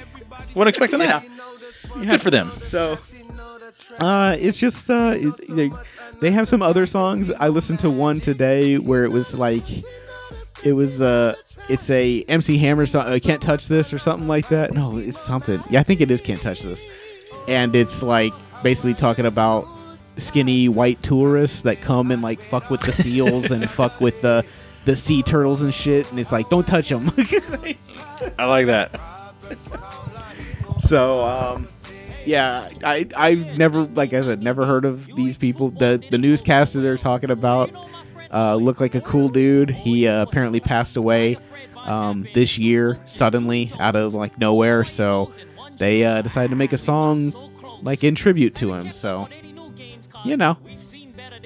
Speaker 2: Wasn't expecting that. Good for them.
Speaker 1: So, uh, it's just uh, they, they have some other songs. I listened to one today where it was like, it was uh, it's a MC Hammer song. Uh, Can't touch this or something like that. No, it's something. Yeah, I think it is Can't touch this, and it's like basically talking about skinny white tourists that come and like fuck with the seals and fuck with the the sea turtles and shit. And it's like, don't touch them.
Speaker 2: I like that.
Speaker 1: So, um, yeah, I I've never, like I said, never heard of these people. The the newscaster they're talking about uh, looked like a cool dude. He uh, apparently passed away um, this year suddenly out of like nowhere. So they uh, decided to make a song like in tribute to him. So you know,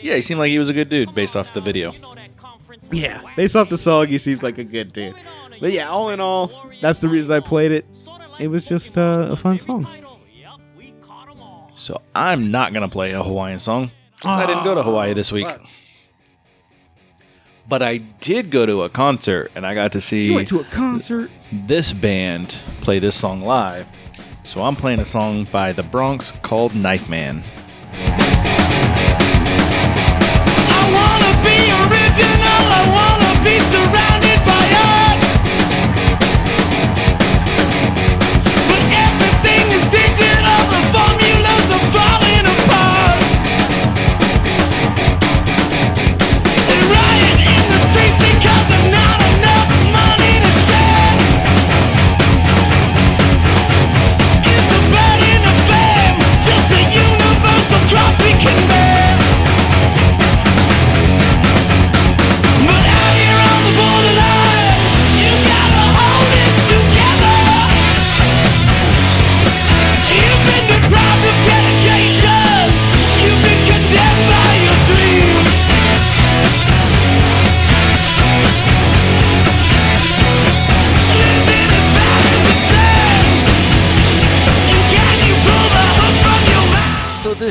Speaker 2: Yeah, he seemed like he was a good dude based off the video.
Speaker 1: yeah, based off the song, he seems like a good dude. But yeah, all in all, that's the reason I played it. It was just uh, a fun song.
Speaker 2: So I'm not gonna play a Hawaiian song. 'cause I didn't go to Hawaii this week. But I did go to a concert and I got to see
Speaker 1: You went to a concert.
Speaker 2: this band play this song live. So I'm playing a song by the Bronx called Knife Man.
Speaker 3: I wanna be original, I wanna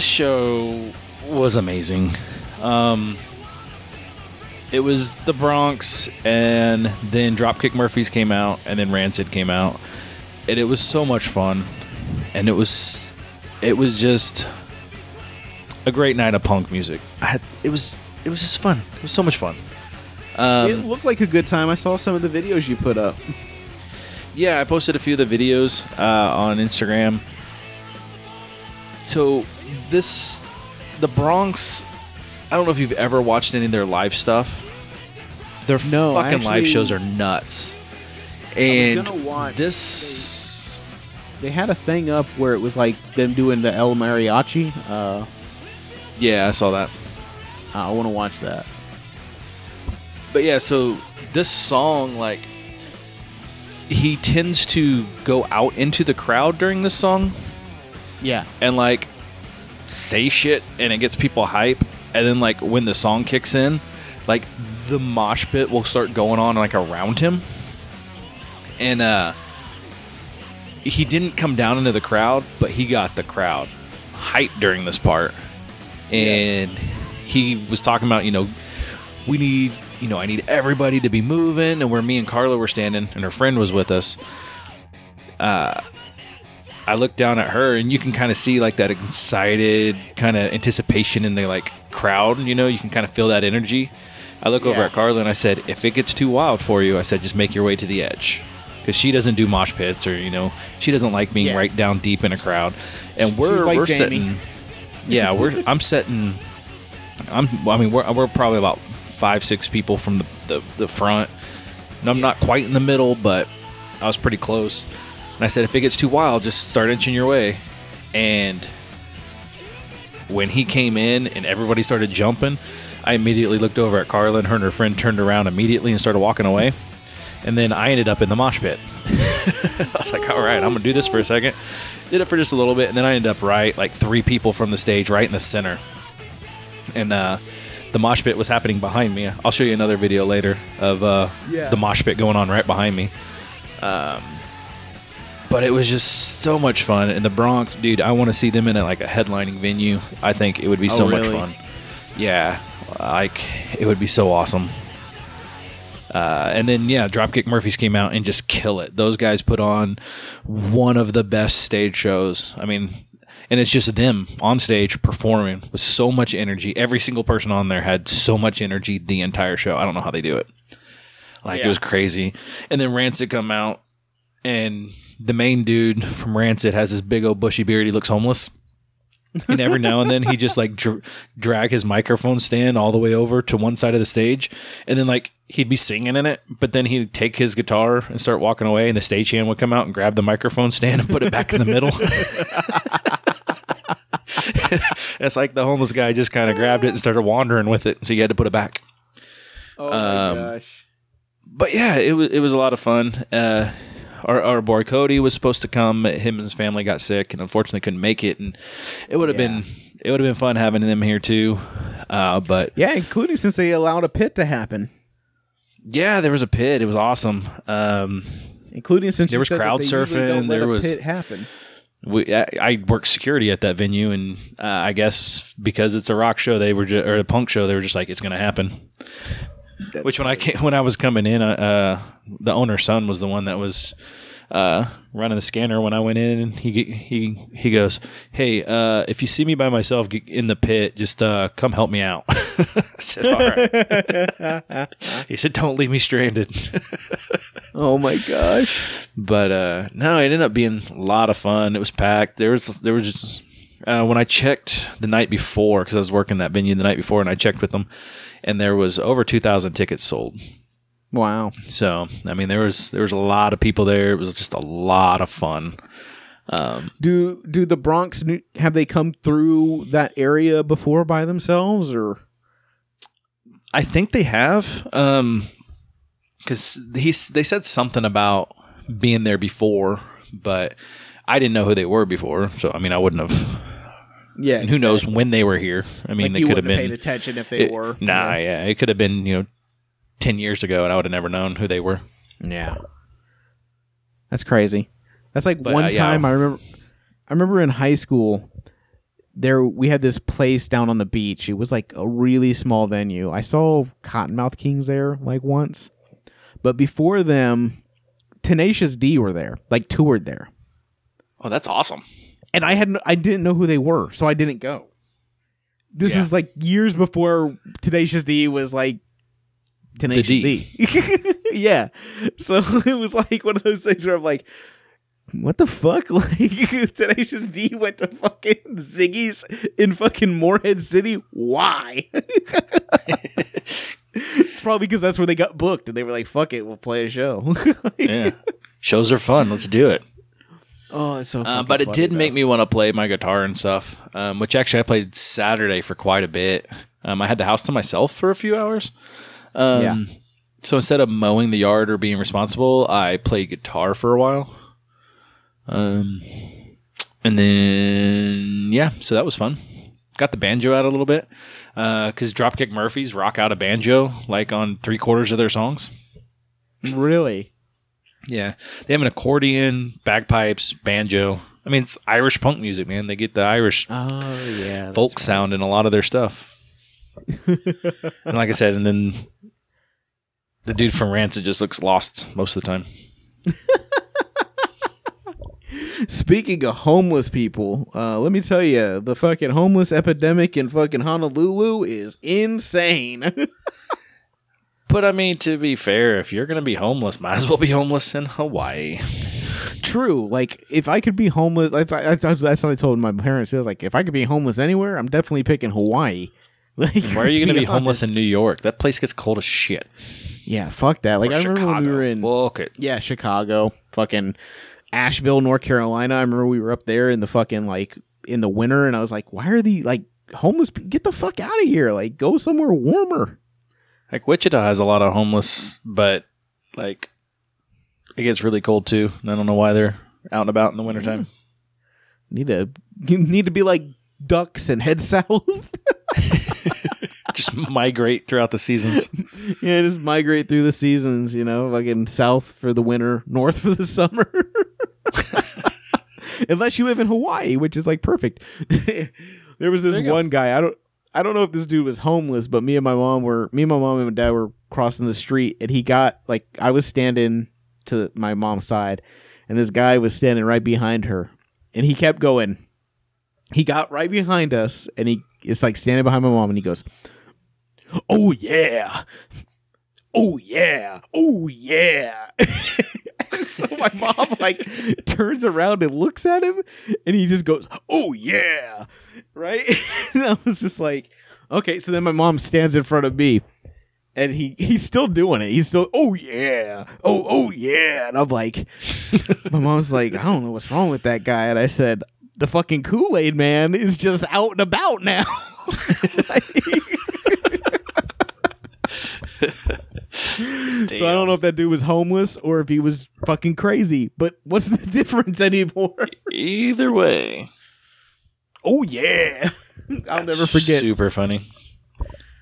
Speaker 2: this show was amazing. Um, it was the Bronx, and then Dropkick Murphys came out, and then Rancid came out, and it was so much fun, and it was, it was just a great night of punk music. I had, it was, it was just fun. It was so much fun. Um,
Speaker 1: it looked like a good time. I saw some of the videos you put up.
Speaker 2: Yeah, I posted a few of the videos uh, on Instagram. So this, the Bronx. I don't know if you've ever watched any of their live stuff. Their
Speaker 1: No,
Speaker 2: fucking live shows are nuts. And
Speaker 1: watch-
Speaker 2: this,
Speaker 1: They had a thing up where it was like them doing the El Mariachi. Uh,
Speaker 2: yeah, I saw that.
Speaker 1: I want to watch that.
Speaker 2: But yeah, so this song, like, he tends to go out into the crowd during this song.
Speaker 1: Yeah.
Speaker 2: and like say shit and it gets people hype and then like when the song kicks in like the mosh pit will start going on like around him. And uh he didn't come down into the crowd but he got the crowd hype during this part. And he was talking about you know we need you know i need everybody to be moving. And where me and carla were standing and her friend was with us I look down at her and you can kind of see like that excited kind of anticipation in the like crowd, you know, you can kind of feel that energy. I look over at Carla and I said, if it gets too wild for you, I said, just make your way to the edge. Because she doesn't do mosh pits or, you know, she doesn't like being
Speaker 1: Yeah.
Speaker 2: right down deep in a crowd. And we're,
Speaker 1: like
Speaker 2: we're
Speaker 1: Jamie.
Speaker 2: sitting, yeah, we're, I'm setting, I'm, I mean, we're, we're probably about five, six people from the, the, the front. And I'm not quite in the middle, but I was pretty close. And I said, if it gets too wild, just start inching your way. And when he came in and everybody started jumping, I immediately looked over at Carla and her and her friend turned around immediately and started walking away. And then I ended up in the mosh pit. I was like, all right, I'm going to do this for a second. Did it for just a little bit. And then I ended up right, like three people from the stage, right in the center. And uh, the mosh pit was happening behind me. I'll show you another video later of uh,
Speaker 1: Yeah.
Speaker 2: the mosh pit going on right behind me. Um, but it was just so much fun. And the Bronx, dude, I want to see them in a, like a headlining venue. I think it would be
Speaker 1: Oh,
Speaker 2: so much fun. Yeah, like it would be so awesome. Uh, and then yeah, Dropkick Murphys came out and just kill it. Those guys put on one of the best stage shows. I mean, and it's just them on stage performing with so much energy. Every single person on there had so much energy the entire show. I don't know how they do it. Like it was crazy. And then Rancid come out, and the main dude from Rancid has this big old bushy beard. He looks homeless. and every now and then he just like dr- drag his microphone stand all the way over to one side of the stage and then like he'd be singing in it, but then he'd take his guitar and start walking away, and the stagehand would come out and grab the microphone stand and put it back in the middle. it's like the homeless guy just kind of grabbed it and started wandering with it, so you had to put it back.
Speaker 1: Oh
Speaker 2: my gosh. But yeah, it was it was a lot of fun. Uh, our, our boy Cody was supposed to come. Him and his family got sick and unfortunately couldn't make it. And it would have
Speaker 1: Yeah.
Speaker 2: been it would have been fun having them here too. Uh, but
Speaker 1: Yeah, including since they allowed a pit to happen.
Speaker 2: yeah, there was a pit. It was awesome. Um,
Speaker 1: Including since
Speaker 2: There was crowd surfing, there
Speaker 1: a
Speaker 2: was-
Speaker 1: pit happen.
Speaker 2: we I, I worked security at that venue, and uh, I guess because it's a rock show, they were ju- or a punk show, they were just like it's going to happen. Which when I came, when I was coming in, uh, uh, the owner's son was the one that was uh, running the scanner when I went in, and he he he goes, "Hey, uh, if you see me by myself in the pit, just uh, come help me out." I said, "All right." he said, "Don't leave me stranded."
Speaker 1: Oh my gosh.
Speaker 2: but uh no it ended up being a lot of fun it was packed there was there was just uh, when i checked the night before because i was working that venue the night before and i checked with them and there was over 2000 tickets sold.
Speaker 1: Wow.
Speaker 2: so i mean there was there was a lot of people there. It was just a lot of fun.
Speaker 1: Do do the Bronx have they come through that area before by themselves or?
Speaker 2: I think they have um because he's they said something about being there before but i didn't know who they were before so i mean i wouldn't have
Speaker 1: yeah?
Speaker 2: and who knows when they were here i mean
Speaker 1: Like
Speaker 2: they could have been
Speaker 1: paid attention if they
Speaker 2: It-
Speaker 1: were.
Speaker 2: Nah, yeah, it could have been you know ten years ago, and I would have never known who they were.
Speaker 1: Yeah. That's crazy. That's like
Speaker 2: But,
Speaker 1: one
Speaker 2: uh, yeah.
Speaker 1: time I remember I remember in high school there we had this place down on the beach. It was like a really small venue. I saw Cottonmouth Kings there like once. But before them Tenacious D were there, like toured there.
Speaker 2: Oh, that's awesome.
Speaker 1: And I had I didn't know who they were, so I didn't go. This
Speaker 2: Yeah.
Speaker 1: is like years before Tenacious D was like Tenacious
Speaker 2: D.
Speaker 1: D. yeah. So it was like one of those things where I'm like, what the fuck? Like Tenacious D went to fucking Ziggy's in fucking Morehead City. Why? it's probably because that's where they got booked and they were like, fuck it, we'll play a show.
Speaker 2: Yeah, shows are fun. Let's do it.
Speaker 1: Oh, it's so
Speaker 2: Uh, but it did
Speaker 1: though.
Speaker 2: make me want to play my guitar and stuff. Um, which actually I played Saturday for quite a bit. Um, I had the house to myself for a few hours. Um,
Speaker 1: Yeah.
Speaker 2: So instead of mowing the yard or being responsible, I played guitar for a while. Um, and then yeah, so that was fun. Got the banjo out a little bit because Dropkick Murphys rock out a banjo like on three quarters of their songs.
Speaker 1: Really?
Speaker 2: Yeah, they have an accordion, bagpipes, banjo. I mean, it's Irish punk music, man. They get the Irish
Speaker 1: Oh yeah.
Speaker 2: folk sound in a lot of their stuff. and like I said, and then the dude from Rancid just looks lost most of the time.
Speaker 1: Speaking of homeless people, uh, let me tell you, the fucking homeless epidemic in fucking Honolulu is insane.
Speaker 2: But I mean, to be fair, if you're gonna be homeless, might as well be homeless in Hawaii.
Speaker 1: True. Like, if I could be homeless, that's, that's, that's what I told my parents. It was like, if I could be homeless anywhere, I'm definitely picking Hawaii. Like,
Speaker 2: Why are you gonna be homeless in New York? That place gets cold as shit.
Speaker 1: Yeah, fuck that. Like,
Speaker 2: Or
Speaker 1: I remember when we
Speaker 2: Chicago.
Speaker 1: were in.
Speaker 2: Fuck it.
Speaker 1: Yeah, Chicago, fucking Asheville, North Carolina. I remember we were up there in the fucking like in the winter, and I was like, why are the like homeless? Get the fuck out of here! Like, go somewhere warmer.
Speaker 2: Like Wichita has a lot of homeless, but like it gets really cold too. And I don't know why they're out and about in the wintertime. Mm.
Speaker 1: Need to you need to be like ducks and head south.
Speaker 2: Just migrate throughout the seasons.
Speaker 1: yeah, just migrate through the seasons. You know, fucking south for the winter, north for the summer. Unless you live in Hawaii, which is like perfect. there was this
Speaker 2: you go.
Speaker 1: one guy. I don't. I don't know if this dude was homeless, but me and my mom were me and my mom and my dad were crossing the street, and he got like I was standing to my mom's side, and this guy was standing right behind her, and he kept going. He got right behind us, and he is like standing behind my mom, and he goes, "Oh yeah, oh yeah, oh yeah." so my mom like turns around and looks at him, and he just goes, "Oh yeah," right? and I was just like, "Okay." So then my mom stands in front of me, and he he's still doing it. He's still, oh yeah, oh oh yeah, and I'm like, my mom's like, I don't know what's wrong with that guy, and I said, the fucking Kool Aid man is just out and about now. So I don't know if that dude was homeless or if he was fucking crazy. But what's the difference anymore?
Speaker 2: Either way,
Speaker 1: oh yeah, I'll never forget.
Speaker 2: Super funny.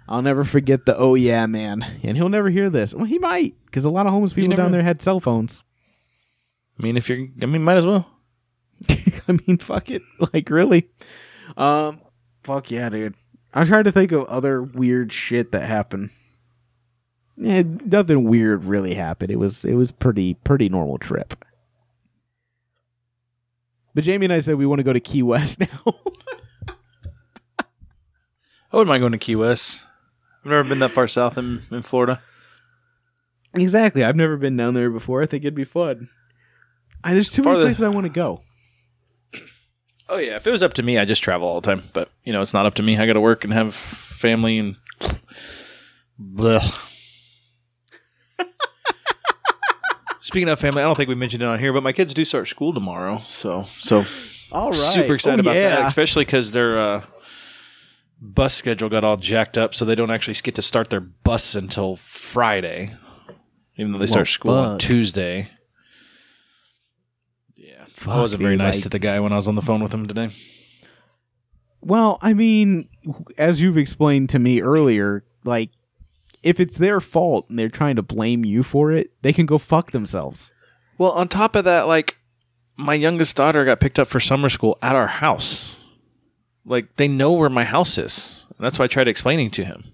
Speaker 1: I'll never forget the oh yeah man, and he'll never hear this. Well, he might because a lot of homeless people
Speaker 2: never-
Speaker 1: down there had cell phones.
Speaker 2: I mean, if you're, I mean, might as well.
Speaker 1: I mean, fuck it, like really. Um, fuck yeah, dude. I'm trying to think of other weird shit that happened. Yeah, nothing weird really happened. It was it was pretty pretty normal trip. But Jamie and I said we want to go to Key West now.
Speaker 2: I wouldn't mind going to Key West. I've never been that far south in, in Florida.
Speaker 1: exactly. I've never been down there before. I think it'd be fun. I, there's too many places I want to go.
Speaker 2: Oh yeah, if it was up to me, I just travel all the time. But you know, it's not up to me. I got to work and have family and. Blech. Speaking of family, I don't think we mentioned it on here, but my kids do start school tomorrow, so so
Speaker 1: All right.
Speaker 2: super excited
Speaker 1: Oh,
Speaker 2: about
Speaker 1: yeah.
Speaker 2: that, especially because their uh, bus schedule got all jacked up, so they don't actually get to start their bus until Friday, even though they start school on. Tuesday. Yeah,
Speaker 1: Fuck,
Speaker 2: I wasn't very nice
Speaker 1: like-
Speaker 2: to the guy when I was on the phone with him today.
Speaker 1: Well, I mean, as you've explained to me earlier, like if it's their fault and they're trying to blame you for it, they can go fuck themselves.
Speaker 2: Well, on top of that, like my youngest daughter got picked up for summer school at our house. Like they know where my house is. And that's why I tried explaining to him.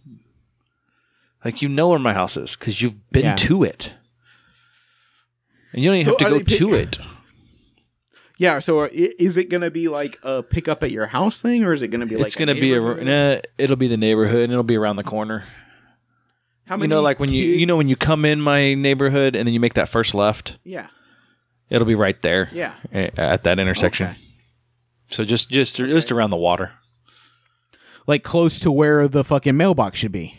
Speaker 2: Like you know where my house is because you've been
Speaker 1: Yeah.
Speaker 2: to it, and you don't even
Speaker 1: So
Speaker 2: have to go
Speaker 1: pick-
Speaker 2: to it.
Speaker 1: Yeah. So i- is it going to be like a pick up at your house thing, or is it going to be like
Speaker 2: it's gonna be a nah, it'll be the neighborhood and it'll be around the corner.
Speaker 1: How
Speaker 2: You know, like when you you know when you come in my neighborhood and then you make that first left,
Speaker 1: Yeah.
Speaker 2: it'll be right there.
Speaker 1: Yeah.
Speaker 2: a- at that intersection.
Speaker 1: Okay.
Speaker 2: So just just just around the water.
Speaker 1: Like close to where the fucking mailbox should be.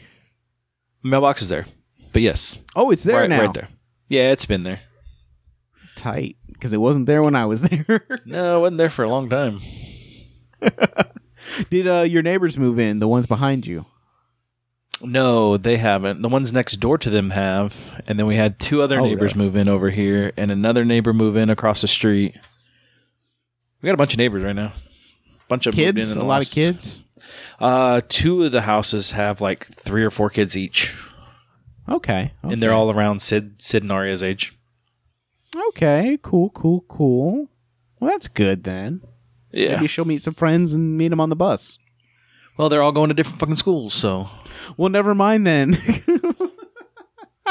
Speaker 2: Mailbox is there, but yes,
Speaker 1: Oh, it's there
Speaker 2: right,
Speaker 1: now.
Speaker 2: right there. Yeah, it's been there.
Speaker 1: Tight, because it wasn't there when I was there.
Speaker 2: No, it wasn't there for a long time.
Speaker 1: Did uh, your neighbors move in? The ones behind you?
Speaker 2: No, they haven't. The ones next door to them have, and then we had two other
Speaker 1: Oh,
Speaker 2: neighbors
Speaker 1: really?
Speaker 2: move in over here, and another neighbor move in across the street. We got a bunch of neighbors right now. Bunch of
Speaker 1: Kids?
Speaker 2: in
Speaker 1: A lot
Speaker 2: last-
Speaker 1: of kids.
Speaker 2: Uh, two of the houses have like three or four kids each,
Speaker 1: Okay.
Speaker 2: and they're all around Sid Sid and Arya's age.
Speaker 1: okay. Cool. Cool. Cool. Well, that's good then.
Speaker 2: Yeah.
Speaker 1: Maybe she'll meet some friends and meet them on the bus.
Speaker 2: Well, they're all going to different fucking schools, so.
Speaker 1: Well, never mind then.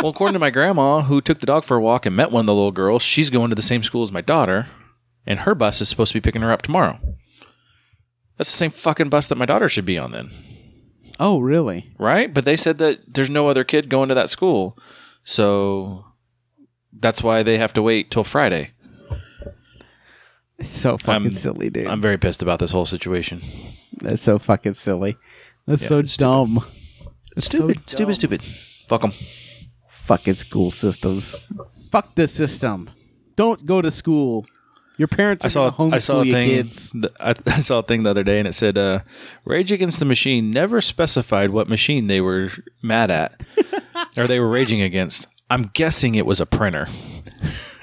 Speaker 2: Well, according to my grandma, who took the dog for a walk and met one of the little girls, she's going to the same school as my daughter, and her bus is supposed to be picking her up tomorrow. That's the same fucking bus that my daughter should be on then,
Speaker 1: oh, really?
Speaker 2: right? But they said that there's no other kid going to that school, so that's why they have to wait till Friday.
Speaker 1: So fucking
Speaker 2: I'm-
Speaker 1: silly, dude.
Speaker 2: I'm very pissed about this whole situation.
Speaker 1: That's so fucking silly. That's
Speaker 2: Yeah,
Speaker 1: so
Speaker 2: it's stupid.
Speaker 1: dumb. It's so
Speaker 2: Stupid, stupid,
Speaker 1: dumb.
Speaker 2: stupid. Fuck them.
Speaker 1: Fucking school systems. Fuck the system. Don't go to school. Your parents
Speaker 2: I
Speaker 1: are
Speaker 2: saw
Speaker 1: gonna
Speaker 2: I saw a
Speaker 1: homeschool you
Speaker 2: thing.
Speaker 1: kids.
Speaker 2: th- I, I saw a thing the other day, and it said, uh, "Rage Against the Machine never specified what machine they were mad at, or they were raging against. I'm guessing it was a printer."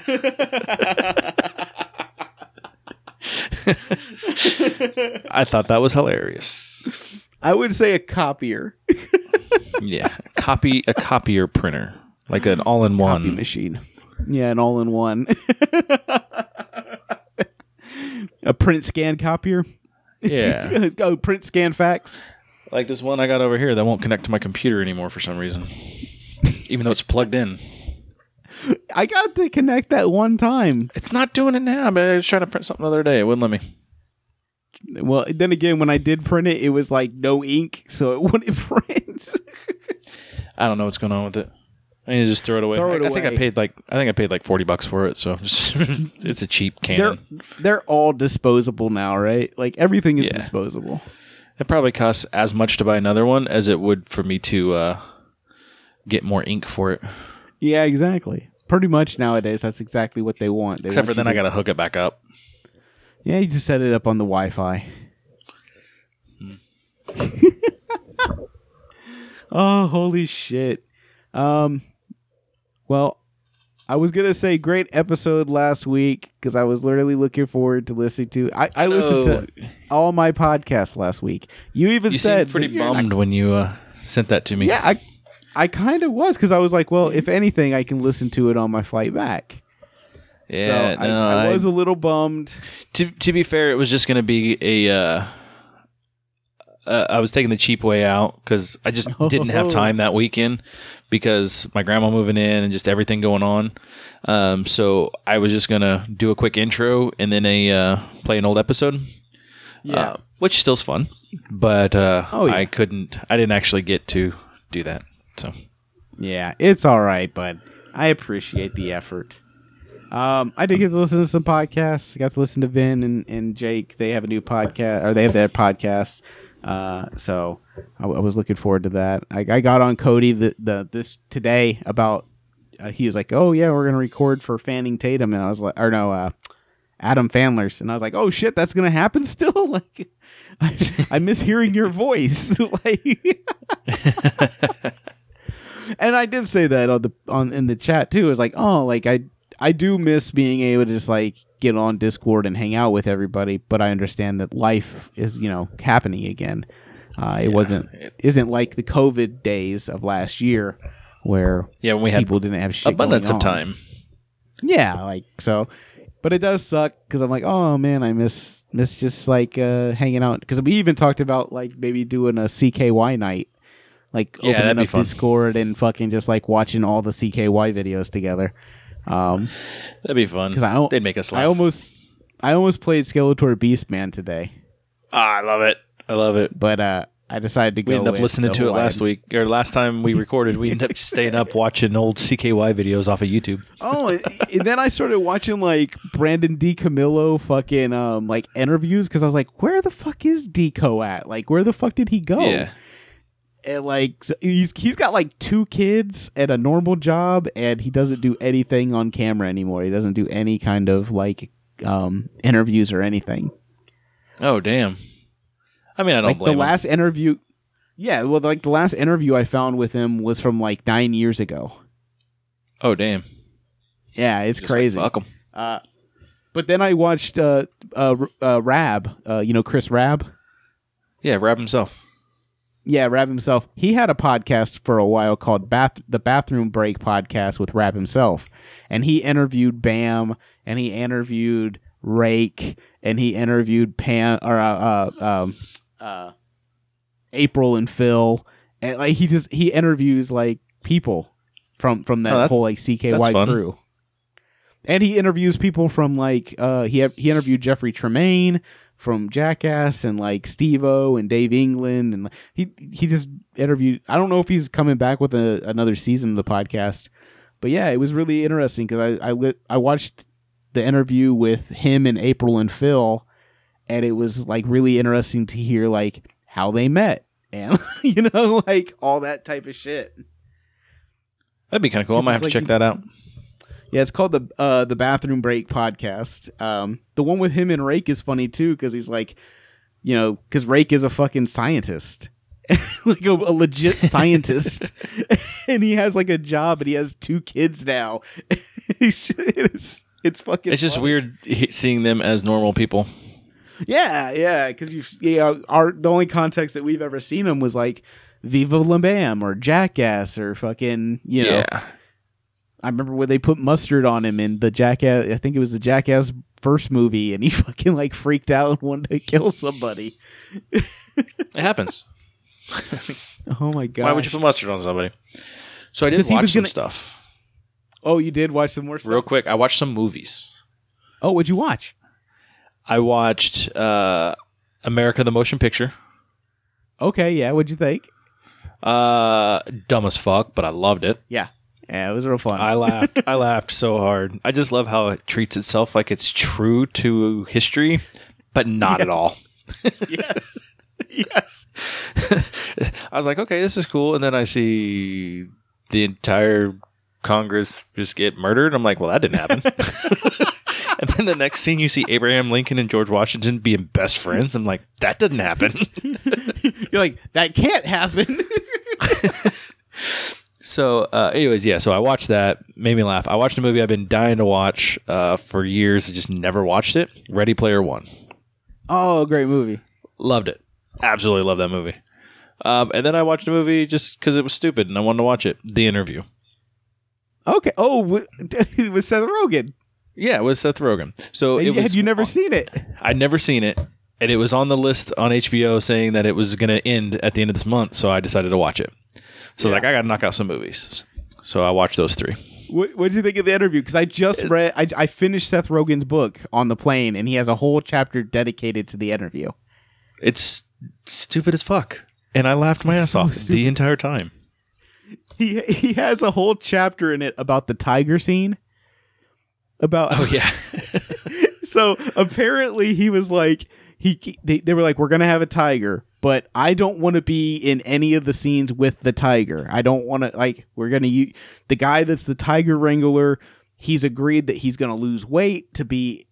Speaker 2: I thought that was hilarious.
Speaker 1: I would say a copier.
Speaker 2: Yeah, copy a copier printer, like an all-in-one.
Speaker 1: machine. Yeah, an all in one. a print scan copier.
Speaker 2: Yeah,
Speaker 1: oh, print scan fax.
Speaker 2: like this one I got over here that won't connect to my computer anymore for some reason, even though it's plugged in.
Speaker 1: I got to connect that one time.
Speaker 2: It's not doing it now, but I was trying to print something the other day. It wouldn't let me.
Speaker 1: Well, then again, when I did print it, it was like no ink, so it wouldn't print.
Speaker 2: I don't know what's going on with it. I need to just throw it away.
Speaker 1: Throw
Speaker 2: I,
Speaker 1: it
Speaker 2: I think I paid like I think I paid like forty bucks for it, so it's a cheap
Speaker 1: they're
Speaker 2: can.
Speaker 1: they're all disposable now, right? Like everything is
Speaker 2: Yeah.
Speaker 1: disposable.
Speaker 2: It probably costs as much to buy another one as it would for me to uh, get more ink for it.
Speaker 1: Yeah, exactly. Pretty much nowadays, that's exactly what they want. They
Speaker 2: Except
Speaker 1: want
Speaker 2: for
Speaker 1: you
Speaker 2: then I got to hook it back up.
Speaker 1: Yeah, you just set it up on the Wi-Fi. oh, holy shit. Um well, I was gonna say great episode last week because I was literally looking forward to listening to. I, I listened to all my podcasts last week. You even
Speaker 2: You
Speaker 1: said
Speaker 2: pretty bummed when you uh, sent that to me.
Speaker 1: Yeah, I I kind of was because I was like, well, if anything, I can listen to it on my flight back.
Speaker 2: Yeah.
Speaker 1: so I,
Speaker 2: no,
Speaker 1: I
Speaker 2: I-
Speaker 1: was a little bummed.
Speaker 2: to to be fair, it was just going to be a. Uh, uh, I was taking the cheap way out because I just didn't have
Speaker 1: Oh.
Speaker 2: time that weekend because my grandma moving in and just everything going on. Um, so I was just gonna do a quick intro and then a uh, play an old episode. uh, which still's fun, but uh,
Speaker 1: Oh, yeah.
Speaker 2: I couldn't. I didn't actually get to do that. So
Speaker 1: Yeah, it's all right, but I appreciate the effort. Um, I did get to listen to some podcasts. I got to listen to Vin and, and Jake. They have a new podcast, or they have their podcast. Uh, so I, was looking forward to that. I, I got on Cody the, the this today about. Uh, he was like, "Oh yeah, we're gonna record for Fanning Tatum," and I was like, "Or no, uh, Adam Fandler's," and I was like, "Oh shit, that's gonna happen still." like, I, I miss hearing your voice. like, and I did say that on the on in the chat too. It's like, oh, like I I do miss being able to just like get on Discord and hang out with everybody, but I understand that life is you know happening again. Uh, it wasn't
Speaker 2: it-
Speaker 1: isn't like the COVID days of last year where
Speaker 2: yeah, when we had
Speaker 1: people didn't have shit
Speaker 2: abundance of time.
Speaker 1: Yeah, like so. But it does suck because I'm like, oh man, I miss miss just like uh, hanging out. Because we even talked about like maybe doing a CKY night, like
Speaker 2: Yeah,
Speaker 1: opening up. Discord and fucking just like watching all the CKY videos together. Um,
Speaker 2: That'd be fun.
Speaker 1: 'Cause I al-
Speaker 2: They'd make us laugh.
Speaker 1: I almost, I almost played Skeletor Beastman today,
Speaker 2: Ah, I love it. I love it.
Speaker 1: but uh, I decided to go.
Speaker 2: We ended up
Speaker 1: with
Speaker 2: listening
Speaker 1: the
Speaker 2: to it
Speaker 1: Hawaiian.
Speaker 2: last week or last time we recorded. We ended up staying up watching old CKY videos off of YouTube.
Speaker 1: Oh, and- and then I started watching like Brandon DiCamillo fucking um like interviews because I was like, where the fuck is Deco at? Like, where the fuck did he go?
Speaker 2: Yeah,
Speaker 1: And like so he's he's got like two kids and a normal job, and he doesn't do anything on camera anymore. He doesn't do any kind of like um interviews or anything.
Speaker 2: Oh damn. I mean, I don't
Speaker 1: like the
Speaker 2: him.
Speaker 1: last interview. Yeah, well, like the last interview I found with him was from like nine years ago.
Speaker 2: Oh damn.
Speaker 1: Yeah, it's
Speaker 2: Just like,
Speaker 1: crazy.
Speaker 2: fuck 'em.
Speaker 1: Uh, but then I watched uh, uh, uh, Raab. Uh, you know Chris Raab.
Speaker 2: Yeah, Raab himself.
Speaker 1: Yeah, Raab himself. He had a podcast for a while called Bath the Bathroom Break Podcast with Raab himself, and he interviewed Bam, and he interviewed Rake, and he interviewed Pam or uh, uh, um, uh, April and Phil, and like he just he interviews like people from from that
Speaker 2: Oh,
Speaker 1: whole like CKY crew. And he interviews people from like uh he he interviewed Jeffrey Tremaine from Jackass and like Steve-O and Dave England and he he just interviewed I don't know if he's coming back with a, another season of the podcast. But yeah, it was really interesting cuz I I lit, I watched the interview with him and April and Phil and it was like really interesting to hear like how they met and you know like all that type of shit.
Speaker 2: That'd be kind of cool. I might have to
Speaker 1: like-
Speaker 2: check that out.
Speaker 1: Yeah, it's called the uh, the Bathroom Break podcast. Um, the one with him and Rake is funny too because he's like, you know, because Rake is a fucking scientist, like a, a legit scientist, and he has like a job and he has two kids now. it's, it's fucking.
Speaker 2: It's just
Speaker 1: funny.
Speaker 2: weird seeing them as normal people.
Speaker 1: Yeah, yeah, because you yeah, our the only context that we've ever seen them was like Viva La Bam or Jackass or fucking you know.
Speaker 2: yeah.
Speaker 1: I remember when they put mustard on him in the Jackass. I think it was the Jackass first movie, and he fucking like freaked out and wanted to kill somebody.
Speaker 2: It happens.
Speaker 1: Oh my god!
Speaker 2: Why would you put mustard on somebody? So I did watch some
Speaker 1: gonna-
Speaker 2: stuff.
Speaker 1: Oh, you did watch some more stuff.
Speaker 2: Real quick, I watched some movies.
Speaker 1: Oh, what'd you watch?
Speaker 2: I watched uh, America the Motion Picture.
Speaker 1: Okay, yeah. What'd you think?
Speaker 2: Uh, dumb as fuck, but I loved it.
Speaker 1: Yeah, yeah. It was real fun.
Speaker 2: I laughed. I laughed so hard. I just love how it treats itself like it's true to history, but not at all.
Speaker 1: yes, yes.
Speaker 2: I was like, okay, this is cool, and then I see the entire Congress just get murdered. I'm like, well, that didn't happen. and then the next scene, you see Abraham Lincoln and George Washington being best friends. I'm like, that didn't happen.
Speaker 1: You're like, that can't happen.
Speaker 2: So, uh, anyways, yeah. So I watched that, made me laugh. I watched a movie I've been dying to watch uh, for years, just never watched it. Ready Player One.
Speaker 1: oh, great movie.
Speaker 2: Loved it. Absolutely love that movie. Um, and then I watched a movie just because it was stupid and I wanted to watch it. The Interview.
Speaker 1: Okay. Oh, with, with Seth Rogen.
Speaker 2: Yeah, it was Seth Rogen. So it
Speaker 1: Had
Speaker 2: was.
Speaker 1: you never seen it?
Speaker 2: I'd never seen it, and it was on the list on HBO saying that it was going to end at the end of this month. So I decided to watch it. So I was like, I got to knock out some movies. So I watched those three.
Speaker 1: What did you think of the interview? Because I just read, I, I finished Seth Rogen's book on the plane, and he has a whole chapter dedicated to the interview.
Speaker 2: It's stupid as fuck, and I laughed my ass
Speaker 1: so
Speaker 2: off
Speaker 1: stupid.
Speaker 2: the entire time.
Speaker 1: He he has a whole chapter in it about the tiger scene. About
Speaker 2: Oh yeah,
Speaker 1: so apparently he was like he they, they were like we're gonna have a tiger but i don't want to be in any of the scenes with the tiger. I don't want to like we're gonna use the guy that's the tiger wrangler he's agreed that he's gonna lose weight to be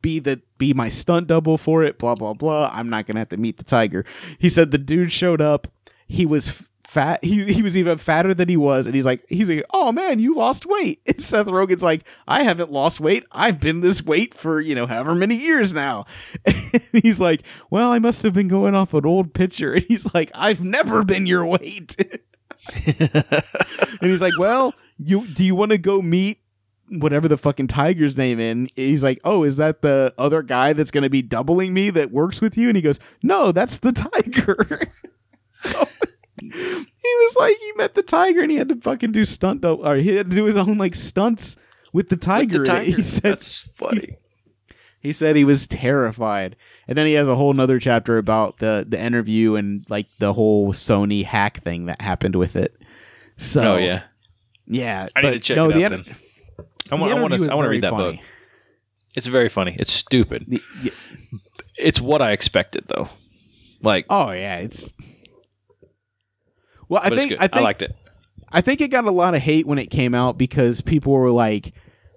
Speaker 1: be the be my stunt double for it blah blah blah. I'm not gonna have to meet the tiger. He said the dude showed up. He was fat he, he was even fatter than he was and he's like he's like oh man you lost weight. And seth rogen's like i haven't lost weight. I've been this weight for you know however many years now. And he's like well i must have been going off an old picture and he's like i've never been your weight. And he's like well you do you want to go meet whatever the fucking tiger's name in? He's like oh is that the other guy that's going to be doubling me that works with you? And he goes no that's the tiger. So he was like he met the tiger and he had to fucking do stunt or he had to do his own like stunts with the tiger, in it. he said
Speaker 2: That's funny.
Speaker 1: he said he was terrified and then he has a whole nother chapter about the the interview and like the whole sony hack thing that happened with it so
Speaker 2: oh yeah,
Speaker 1: yeah
Speaker 2: I need
Speaker 1: but
Speaker 2: to check
Speaker 1: no,
Speaker 2: it
Speaker 1: the
Speaker 2: out.
Speaker 1: inter-
Speaker 2: Then. I want.
Speaker 1: the
Speaker 2: I want to. I want to read that
Speaker 1: funny.
Speaker 2: book. It's very funny. It's stupid.
Speaker 1: The- yeah.
Speaker 2: It's what I expected though. Like,
Speaker 1: oh yeah it's well i
Speaker 2: but it's
Speaker 1: think i
Speaker 2: liked it.
Speaker 1: I think it got a lot of hate when it came out because people were like,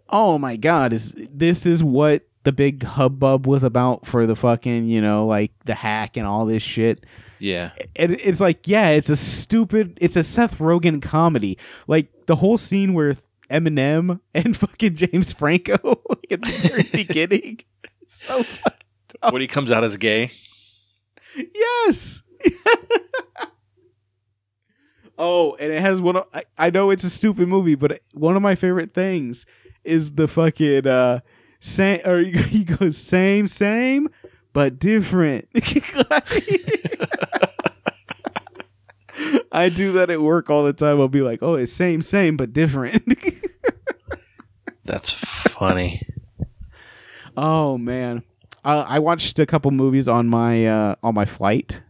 Speaker 1: "Oh my god, is this is what the big hubbub was about for the fucking, you know, like the hack and all this shit."
Speaker 2: Yeah.
Speaker 1: And it's like, yeah, it's a stupid, it's a Seth Rogen comedy. Like the whole scene where Eminem and fucking James Franco like, at the very beginning. So fucking
Speaker 2: when he comes out as gay.
Speaker 1: Yes. Oh, and it has one. Of, I, I know it's a stupid movie, but one of my favorite things is the fucking uh, same. Or he goes same, same, but different. I do that at work all the time. I'll be like, "Oh, it's same, same, but different."
Speaker 2: That's funny.
Speaker 1: oh man, uh, I watched a couple movies on my uh, on my flight.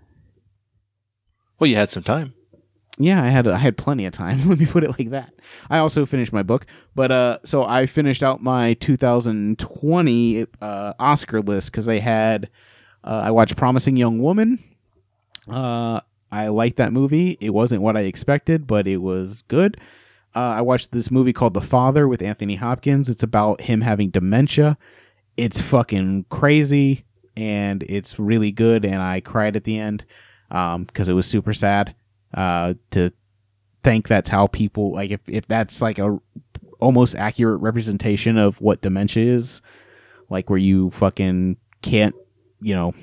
Speaker 2: Well, you had some time.
Speaker 1: Yeah, I had I had plenty of time. Let me put it like that. I also finished my book, but uh, so I finished out my 2020 uh, Oscar list because I had. Uh, I watched Promising Young Woman. Uh, I liked that movie. It wasn't what I expected, but it was good. Uh, I watched this movie called The Father with Anthony Hopkins. It's about him having dementia. It's fucking crazy and it's really good. And I cried at the end because it was super sad. Uh, to think that's how people like if if that's like a almost accurate representation of what dementia is, like where you fucking can't, you know,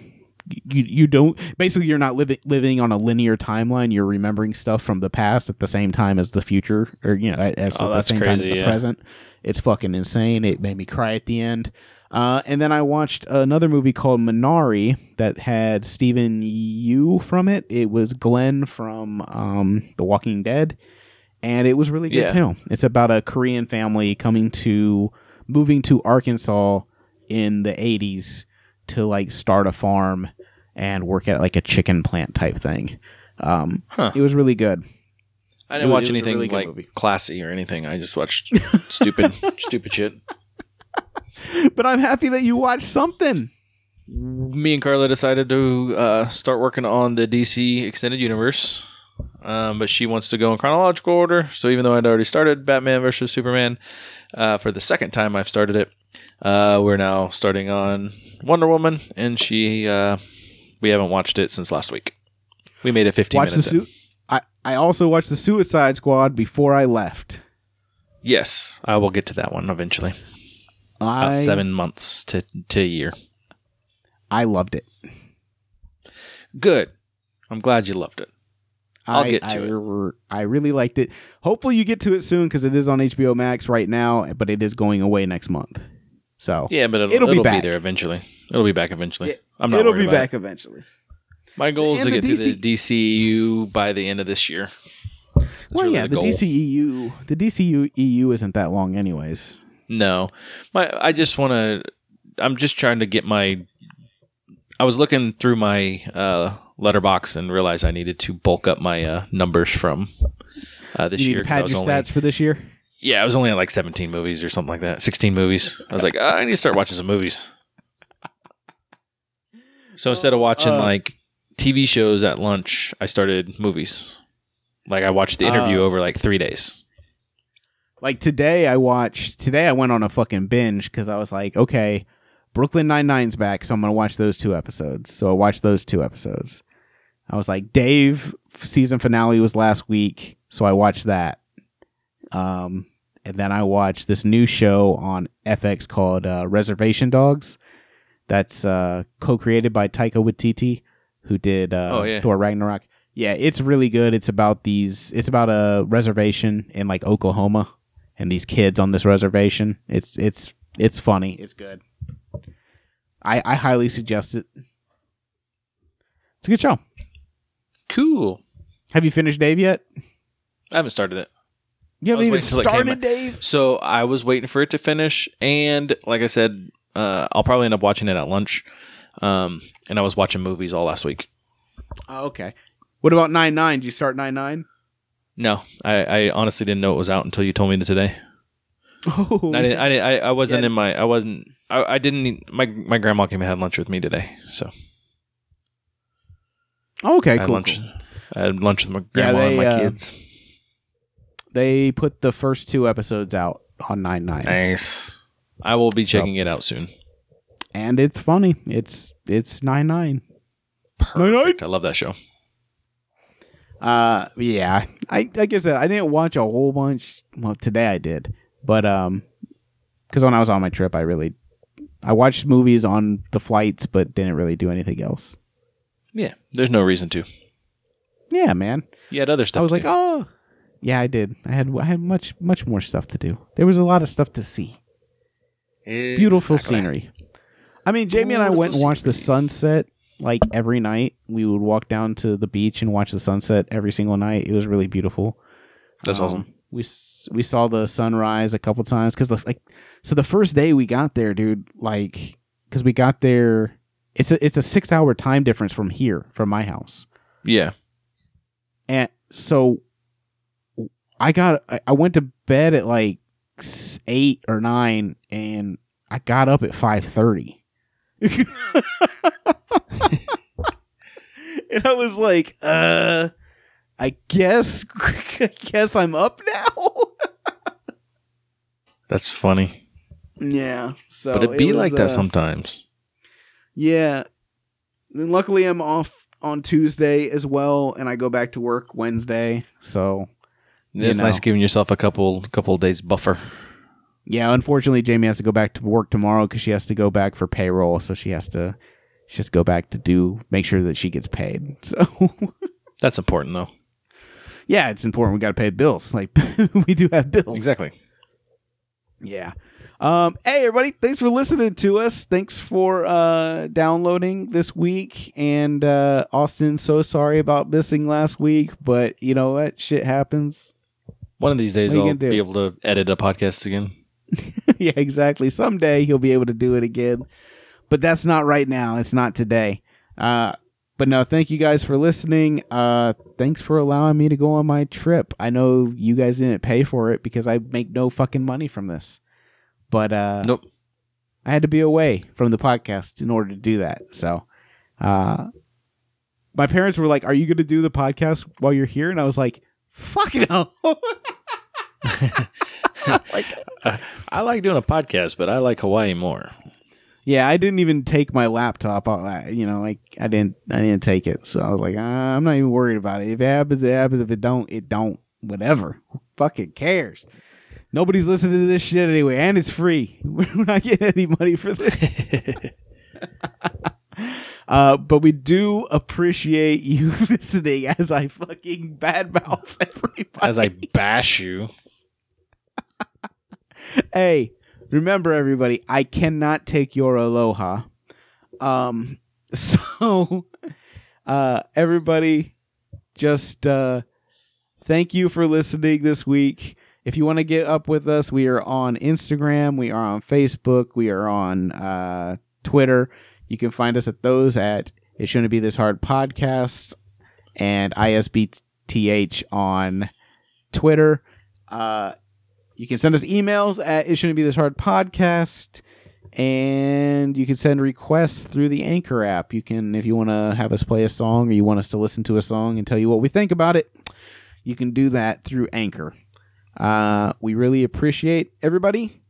Speaker 1: you you don't basically you're not living living on a linear timeline. You're remembering stuff from the past at the same time as the future, or you know, as
Speaker 2: Oh,
Speaker 1: at the same time as the
Speaker 2: yeah.
Speaker 1: present. It's fucking insane. It made me cry at the end. Uh, and then I watched another movie called Minari that had Steven Yeun from it. It was Glenn from um, The Walking Dead, and it was really good
Speaker 2: Yeah.
Speaker 1: too. It's about a Korean family coming to moving to Arkansas in the '80s to like start a farm and work at like a chicken plant type thing. Um,
Speaker 2: Huh.
Speaker 1: It was really good.
Speaker 2: I didn't
Speaker 1: was-
Speaker 2: watch
Speaker 1: it
Speaker 2: anything
Speaker 1: really
Speaker 2: like
Speaker 1: movie.
Speaker 2: classy or anything. I just watched stupid, stupid shit.
Speaker 1: But I'm happy that you watched something.
Speaker 2: Me and Carla decided to uh, start working on the DC extended universe. um, but she wants to go in chronological order. So even though I'd already started Batman versus Superman uh, for the second time, I've started it. Uh, we're now starting on Wonder Woman, and she uh, we haven't watched it since last week. We made it 15
Speaker 1: Watch
Speaker 2: minutes. in.
Speaker 1: su- I I also watched the Suicide Squad before I left.
Speaker 2: Yes, I will get to that one eventually.
Speaker 1: I
Speaker 2: About seven months to to a year.
Speaker 1: I loved it.
Speaker 2: Good. I'm glad you loved it. I'll
Speaker 1: I,
Speaker 2: get to
Speaker 1: I,
Speaker 2: it.
Speaker 1: r- I really liked it. Hopefully, you get to it soon because it is on HBO Max right now, but it is going away next month. So
Speaker 2: Yeah, but it'll,
Speaker 1: It'll
Speaker 2: it'll,
Speaker 1: be
Speaker 2: be,
Speaker 1: back.
Speaker 2: there eventually. It'll be back eventually.
Speaker 1: Yeah,
Speaker 2: I'm not
Speaker 1: it'll be
Speaker 2: about
Speaker 1: back
Speaker 2: it.
Speaker 1: eventually.
Speaker 2: My goal is
Speaker 1: And
Speaker 2: to
Speaker 1: the
Speaker 2: get to the DCU by the end of this year. That's
Speaker 1: well,
Speaker 2: really
Speaker 1: yeah, the
Speaker 2: goal.
Speaker 1: DCEU, the DCU EU isn't that long, anyways.
Speaker 2: No, my I just want to. I'm just trying to get my. I was looking through my uh, Letterboxd and realized I needed to bulk up my uh, numbers from uh, this
Speaker 1: You need
Speaker 2: year.
Speaker 1: to
Speaker 2: I
Speaker 1: pad your
Speaker 2: only,
Speaker 1: stats for this year.
Speaker 2: yeah, I was only at like 17 movies or something like that. 16 movies. I was like, "Ah, I need to start watching some movies. So instead of watching
Speaker 1: Uh,
Speaker 2: like TV shows at lunch, I started movies. Like I watched the interview
Speaker 1: Uh,
Speaker 2: over like three days.
Speaker 1: Like today, I watched. Today, I went on a fucking binge because I was like, okay, Brooklyn Nine Nine's back, so I'm gonna watch those two episodes. So I watched those two episodes. I was like, Dave season finale was last week, so I watched that. Um, and then I watched this new show on FX called uh, Reservation Dogs. That's uh, co-created by Taika Waititi, who did uh,
Speaker 2: Oh, yeah.
Speaker 1: Thor Ragnarok. Yeah, it's really good. It's about these. It's about a reservation in like Oklahoma, and these kids on this reservation. It's it's it's funny. It's good. I I highly suggest it. It's a good show.
Speaker 2: Cool.
Speaker 1: Have you finished Dave yet?
Speaker 2: I haven't started it.
Speaker 1: You haven't even
Speaker 2: I was waiting till it
Speaker 1: started. Dave.
Speaker 2: So I was waiting for it to finish, and like I said, uh, I'll probably end up watching it at lunch. Um, and I was watching movies all last week.
Speaker 1: Oh, okay. What about nine nine? Did you start nine nine?
Speaker 2: No, I, I honestly didn't know it was out until you told me today.
Speaker 1: Oh,
Speaker 2: I didn't. I, didn't, I, I wasn't
Speaker 1: Yeah.
Speaker 2: in my. I wasn't. I, I didn't. My my grandma came and had lunch with me today, so
Speaker 1: okay,
Speaker 2: I had
Speaker 1: cool.
Speaker 2: lunch.
Speaker 1: cool.
Speaker 2: I had lunch with my
Speaker 1: Yeah,
Speaker 2: grandma and my
Speaker 1: uh,
Speaker 2: kids.
Speaker 1: They put the first two episodes out on nine nine,
Speaker 2: Nice. I will be
Speaker 1: So-
Speaker 2: checking it out soon.
Speaker 1: and it's funny. It's it's nine nine.
Speaker 2: Perfect. I love that show.
Speaker 1: Uh, yeah. I like I said, I didn't watch a whole bunch. Well, today I did, but um, because when I was on my trip, I really, I watched movies on the flights, but didn't really do anything else.
Speaker 2: Yeah, there's no reason to.
Speaker 1: Yeah, man.
Speaker 2: You had other stuff.
Speaker 1: I was like,
Speaker 2: do.
Speaker 1: oh, yeah, I did. I had I had much much more stuff to do. There was a lot of stuff to see. Beautiful scenery. I mean, Jamie and I went and
Speaker 2: Beautiful
Speaker 1: watched the sunset like every night. We would walk down to the beach and watch the sunset every single night. It was really beautiful.
Speaker 2: That's
Speaker 1: Um,
Speaker 2: awesome.
Speaker 1: We we saw the sunrise a couple times because the like so the first day we got there, dude, like because we got there, it's a it's a six hour time difference from here from my house,
Speaker 2: Yeah.
Speaker 1: and so I got I- I went to bed at like eight or nine, and I got up at five thirty. and I was like, uh, I guess, I guess I'm up now.
Speaker 2: That's funny.
Speaker 1: Yeah. So
Speaker 2: but it be
Speaker 1: was,
Speaker 2: like that
Speaker 1: uh,
Speaker 2: sometimes.
Speaker 1: Yeah. And luckily, I'm off on Tuesday as well, and I go back to work Wednesday. So
Speaker 2: It's
Speaker 1: you
Speaker 2: nice giving yourself a couple couple of days buffer.
Speaker 1: Yeah, unfortunately, Jamie has to go back to work tomorrow because she has to go back for payroll. So she has to she has to go back to do make sure that she gets paid. So
Speaker 2: That's important though.
Speaker 1: yeah, it's important. We got to pay bills. Like we do have bills.
Speaker 2: Exactly.
Speaker 1: Yeah. Um, hey everybody, thanks for listening to us. Thanks for uh downloading this week. And uh Austin, so sorry about missing last week, but you know what? Shit happens.
Speaker 2: One of these days
Speaker 1: What are you
Speaker 2: I'll be able to edit a podcast again.
Speaker 1: yeah, exactly. Someday he'll be able to do it again. But that's not right now. It's not today. Uh but no, thank you guys for listening. Uh thanks for allowing me to go on my trip. I know you guys didn't pay for it because I make no fucking money from this. But uh
Speaker 2: Nope.
Speaker 1: I had to be away from the podcast in order to do that. So, uh, my parents were like, "Are you going to do the podcast while you're here?" And I was like, "Fuck no." like,
Speaker 2: I like doing a podcast, but I like Hawaii more.
Speaker 1: yeah, I didn't even take my laptop. I- You know, like I didn't, I didn't take it. So I was like, uh, I'm not even worried about it. If it happens, it happens. If it don't, it don't. Whatever. Who fucking cares? Nobody's listening to this shit anyway, and it's free. We're not getting any money for this. uh, but we do appreciate you listening as I fucking badmouth everybody.
Speaker 2: As I bash you.
Speaker 1: Hey, remember everybody, I cannot take your aloha. Um so uh everybody just uh thank you for listening this week. If you want to get up with us, we are on Instagram, we are on Facebook, we are on uh Twitter. You can find us at those at it shouldn't be this hard podcast and ISBTH on Twitter. Uh you can send us emails at it shouldn't be this hard podcast. And you can send requests through the anchor app. You can if you want to have us play a song or you want us to listen to a song and tell you what we think about it you can do that through anchor. Uh, we really appreciate everybody.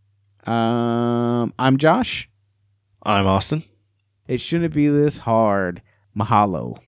Speaker 1: Um, i'm josh.
Speaker 2: I'm Austin.
Speaker 1: it shouldn't be this hard. Mahalo